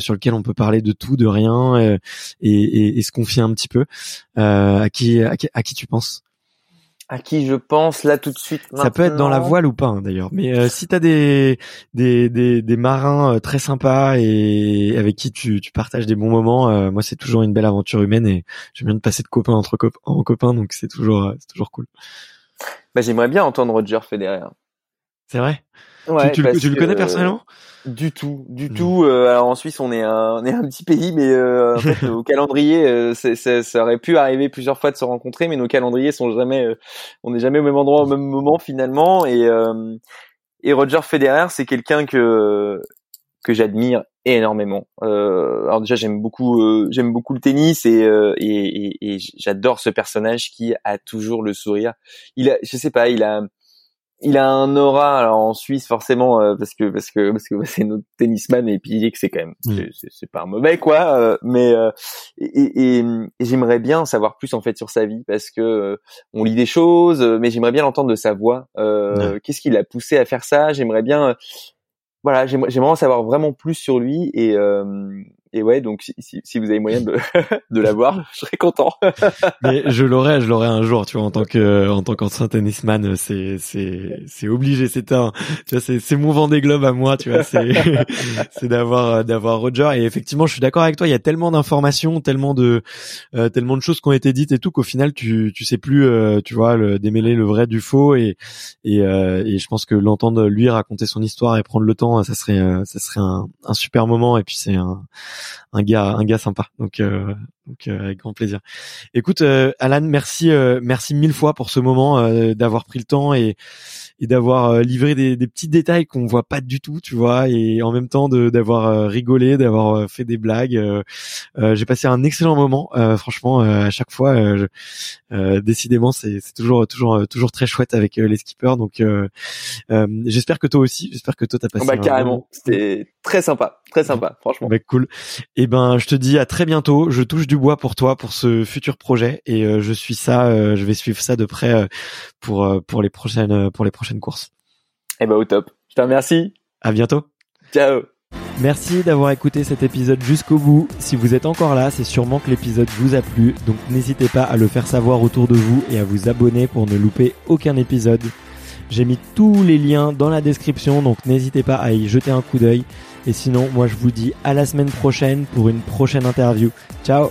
sur lequel on peut parler de tout, de rien et, et, et se confier un petit peu. à qui à qui, à qui tu penses? À qui je pense là tout de suite. Ça peut être dans la voile ou pas hein, d'ailleurs. Mais euh, si t'as des, des des des marins euh, très sympas et avec qui tu, tu partages des bons moments, euh, moi c'est toujours une belle aventure humaine et j'aime bien de passer de copain entre copains en copains donc c'est toujours c'est toujours cool. Bah j'aimerais bien entendre Roger Federer. C'est vrai? Ouais, tu, tu, tu le connais personnellement? Du tout, du mmh. tout. Euh, alors en Suisse, on est un, on est un petit pays, mais euh, en fait, au calendrier, euh, ça aurait pu arriver plusieurs fois de se rencontrer, mais nos calendriers sont jamais, euh, on n'est jamais au même endroit au même moment finalement. Et et Roger Federer, c'est quelqu'un que que j'admire énormément. alors déjà, j'aime beaucoup, j'aime beaucoup le tennis et et, et, et j'adore ce personnage qui a toujours le sourire. Il a, je sais pas, il a il a un aura alors en Suisse forcément euh, parce que parce que parce que c'est notre tennisman et puis que c'est quand même c'est pas un mauvais quoi euh, mais euh, et, et, j'aimerais bien savoir plus en fait sur sa vie parce que on lit des choses mais j'aimerais bien l'entendre de sa voix qu'est-ce qui l'a poussé à faire ça? J'aimerais bien voilà j'aimerais vraiment savoir vraiment plus sur lui et et ouais, donc si, si, vous avez moyen de, de l'avoir, je serais content. Mais je l'aurai, je l'aurai un jour, tu vois, en tant que en tant qu'ancien tennisman, c'est c'est c'est obligé, c'est un, tu vois, c'est c'est mon vent des globes à moi, tu vois, c'est c'est d'avoir d'avoir Roger. Et effectivement, je suis d'accord avec toi, il y a tellement d'informations, tellement de euh, tellement de choses qui ont été dites et tout qu'au final, tu tu sais plus, euh, tu vois, le, démêler le vrai du faux et et euh, et je pense que l'entendre lui raconter son histoire et prendre le temps, ça serait ça serait un, un super moment. Et puis c'est un un gars un gars sympa. Donc euh, donc euh, avec grand plaisir. Écoute euh, Alan, merci merci mille fois pour ce moment d'avoir pris le temps et et d'avoir livré des, des, petits détails qu'on voit pas du tout, tu vois, et en même temps d'avoir rigolé, d'avoir fait des blagues. J'ai passé un excellent moment, franchement, à chaque fois. décidément, c'est toujours toujours toujours très chouette avec les skippers. Donc, j'espère que toi aussi. J'espère que toi t'as passé. Bah carrément, c'était très sympa, très sympa, franchement. Bah, cool. Et eh ben, je te dis à très bientôt. Je touche du bois pour toi, pour ce futur projet, et euh, je suis ça. Euh, je vais suivre ça de près euh, pour pour les prochaines pour les prochaines courses. Eh ben au top. Je te remercie. À bientôt. Ciao. Merci d'avoir écouté cet épisode jusqu'au bout. Si vous êtes encore là, c'est sûrement que l'épisode vous a plu, donc n'hésitez pas à le faire savoir autour de vous et à vous abonner pour ne louper aucun épisode. J'ai mis tous les liens dans la description, donc n'hésitez pas à y jeter un coup d'œil. Et sinon, moi je vous dis à la semaine prochaine pour une prochaine interview. Ciao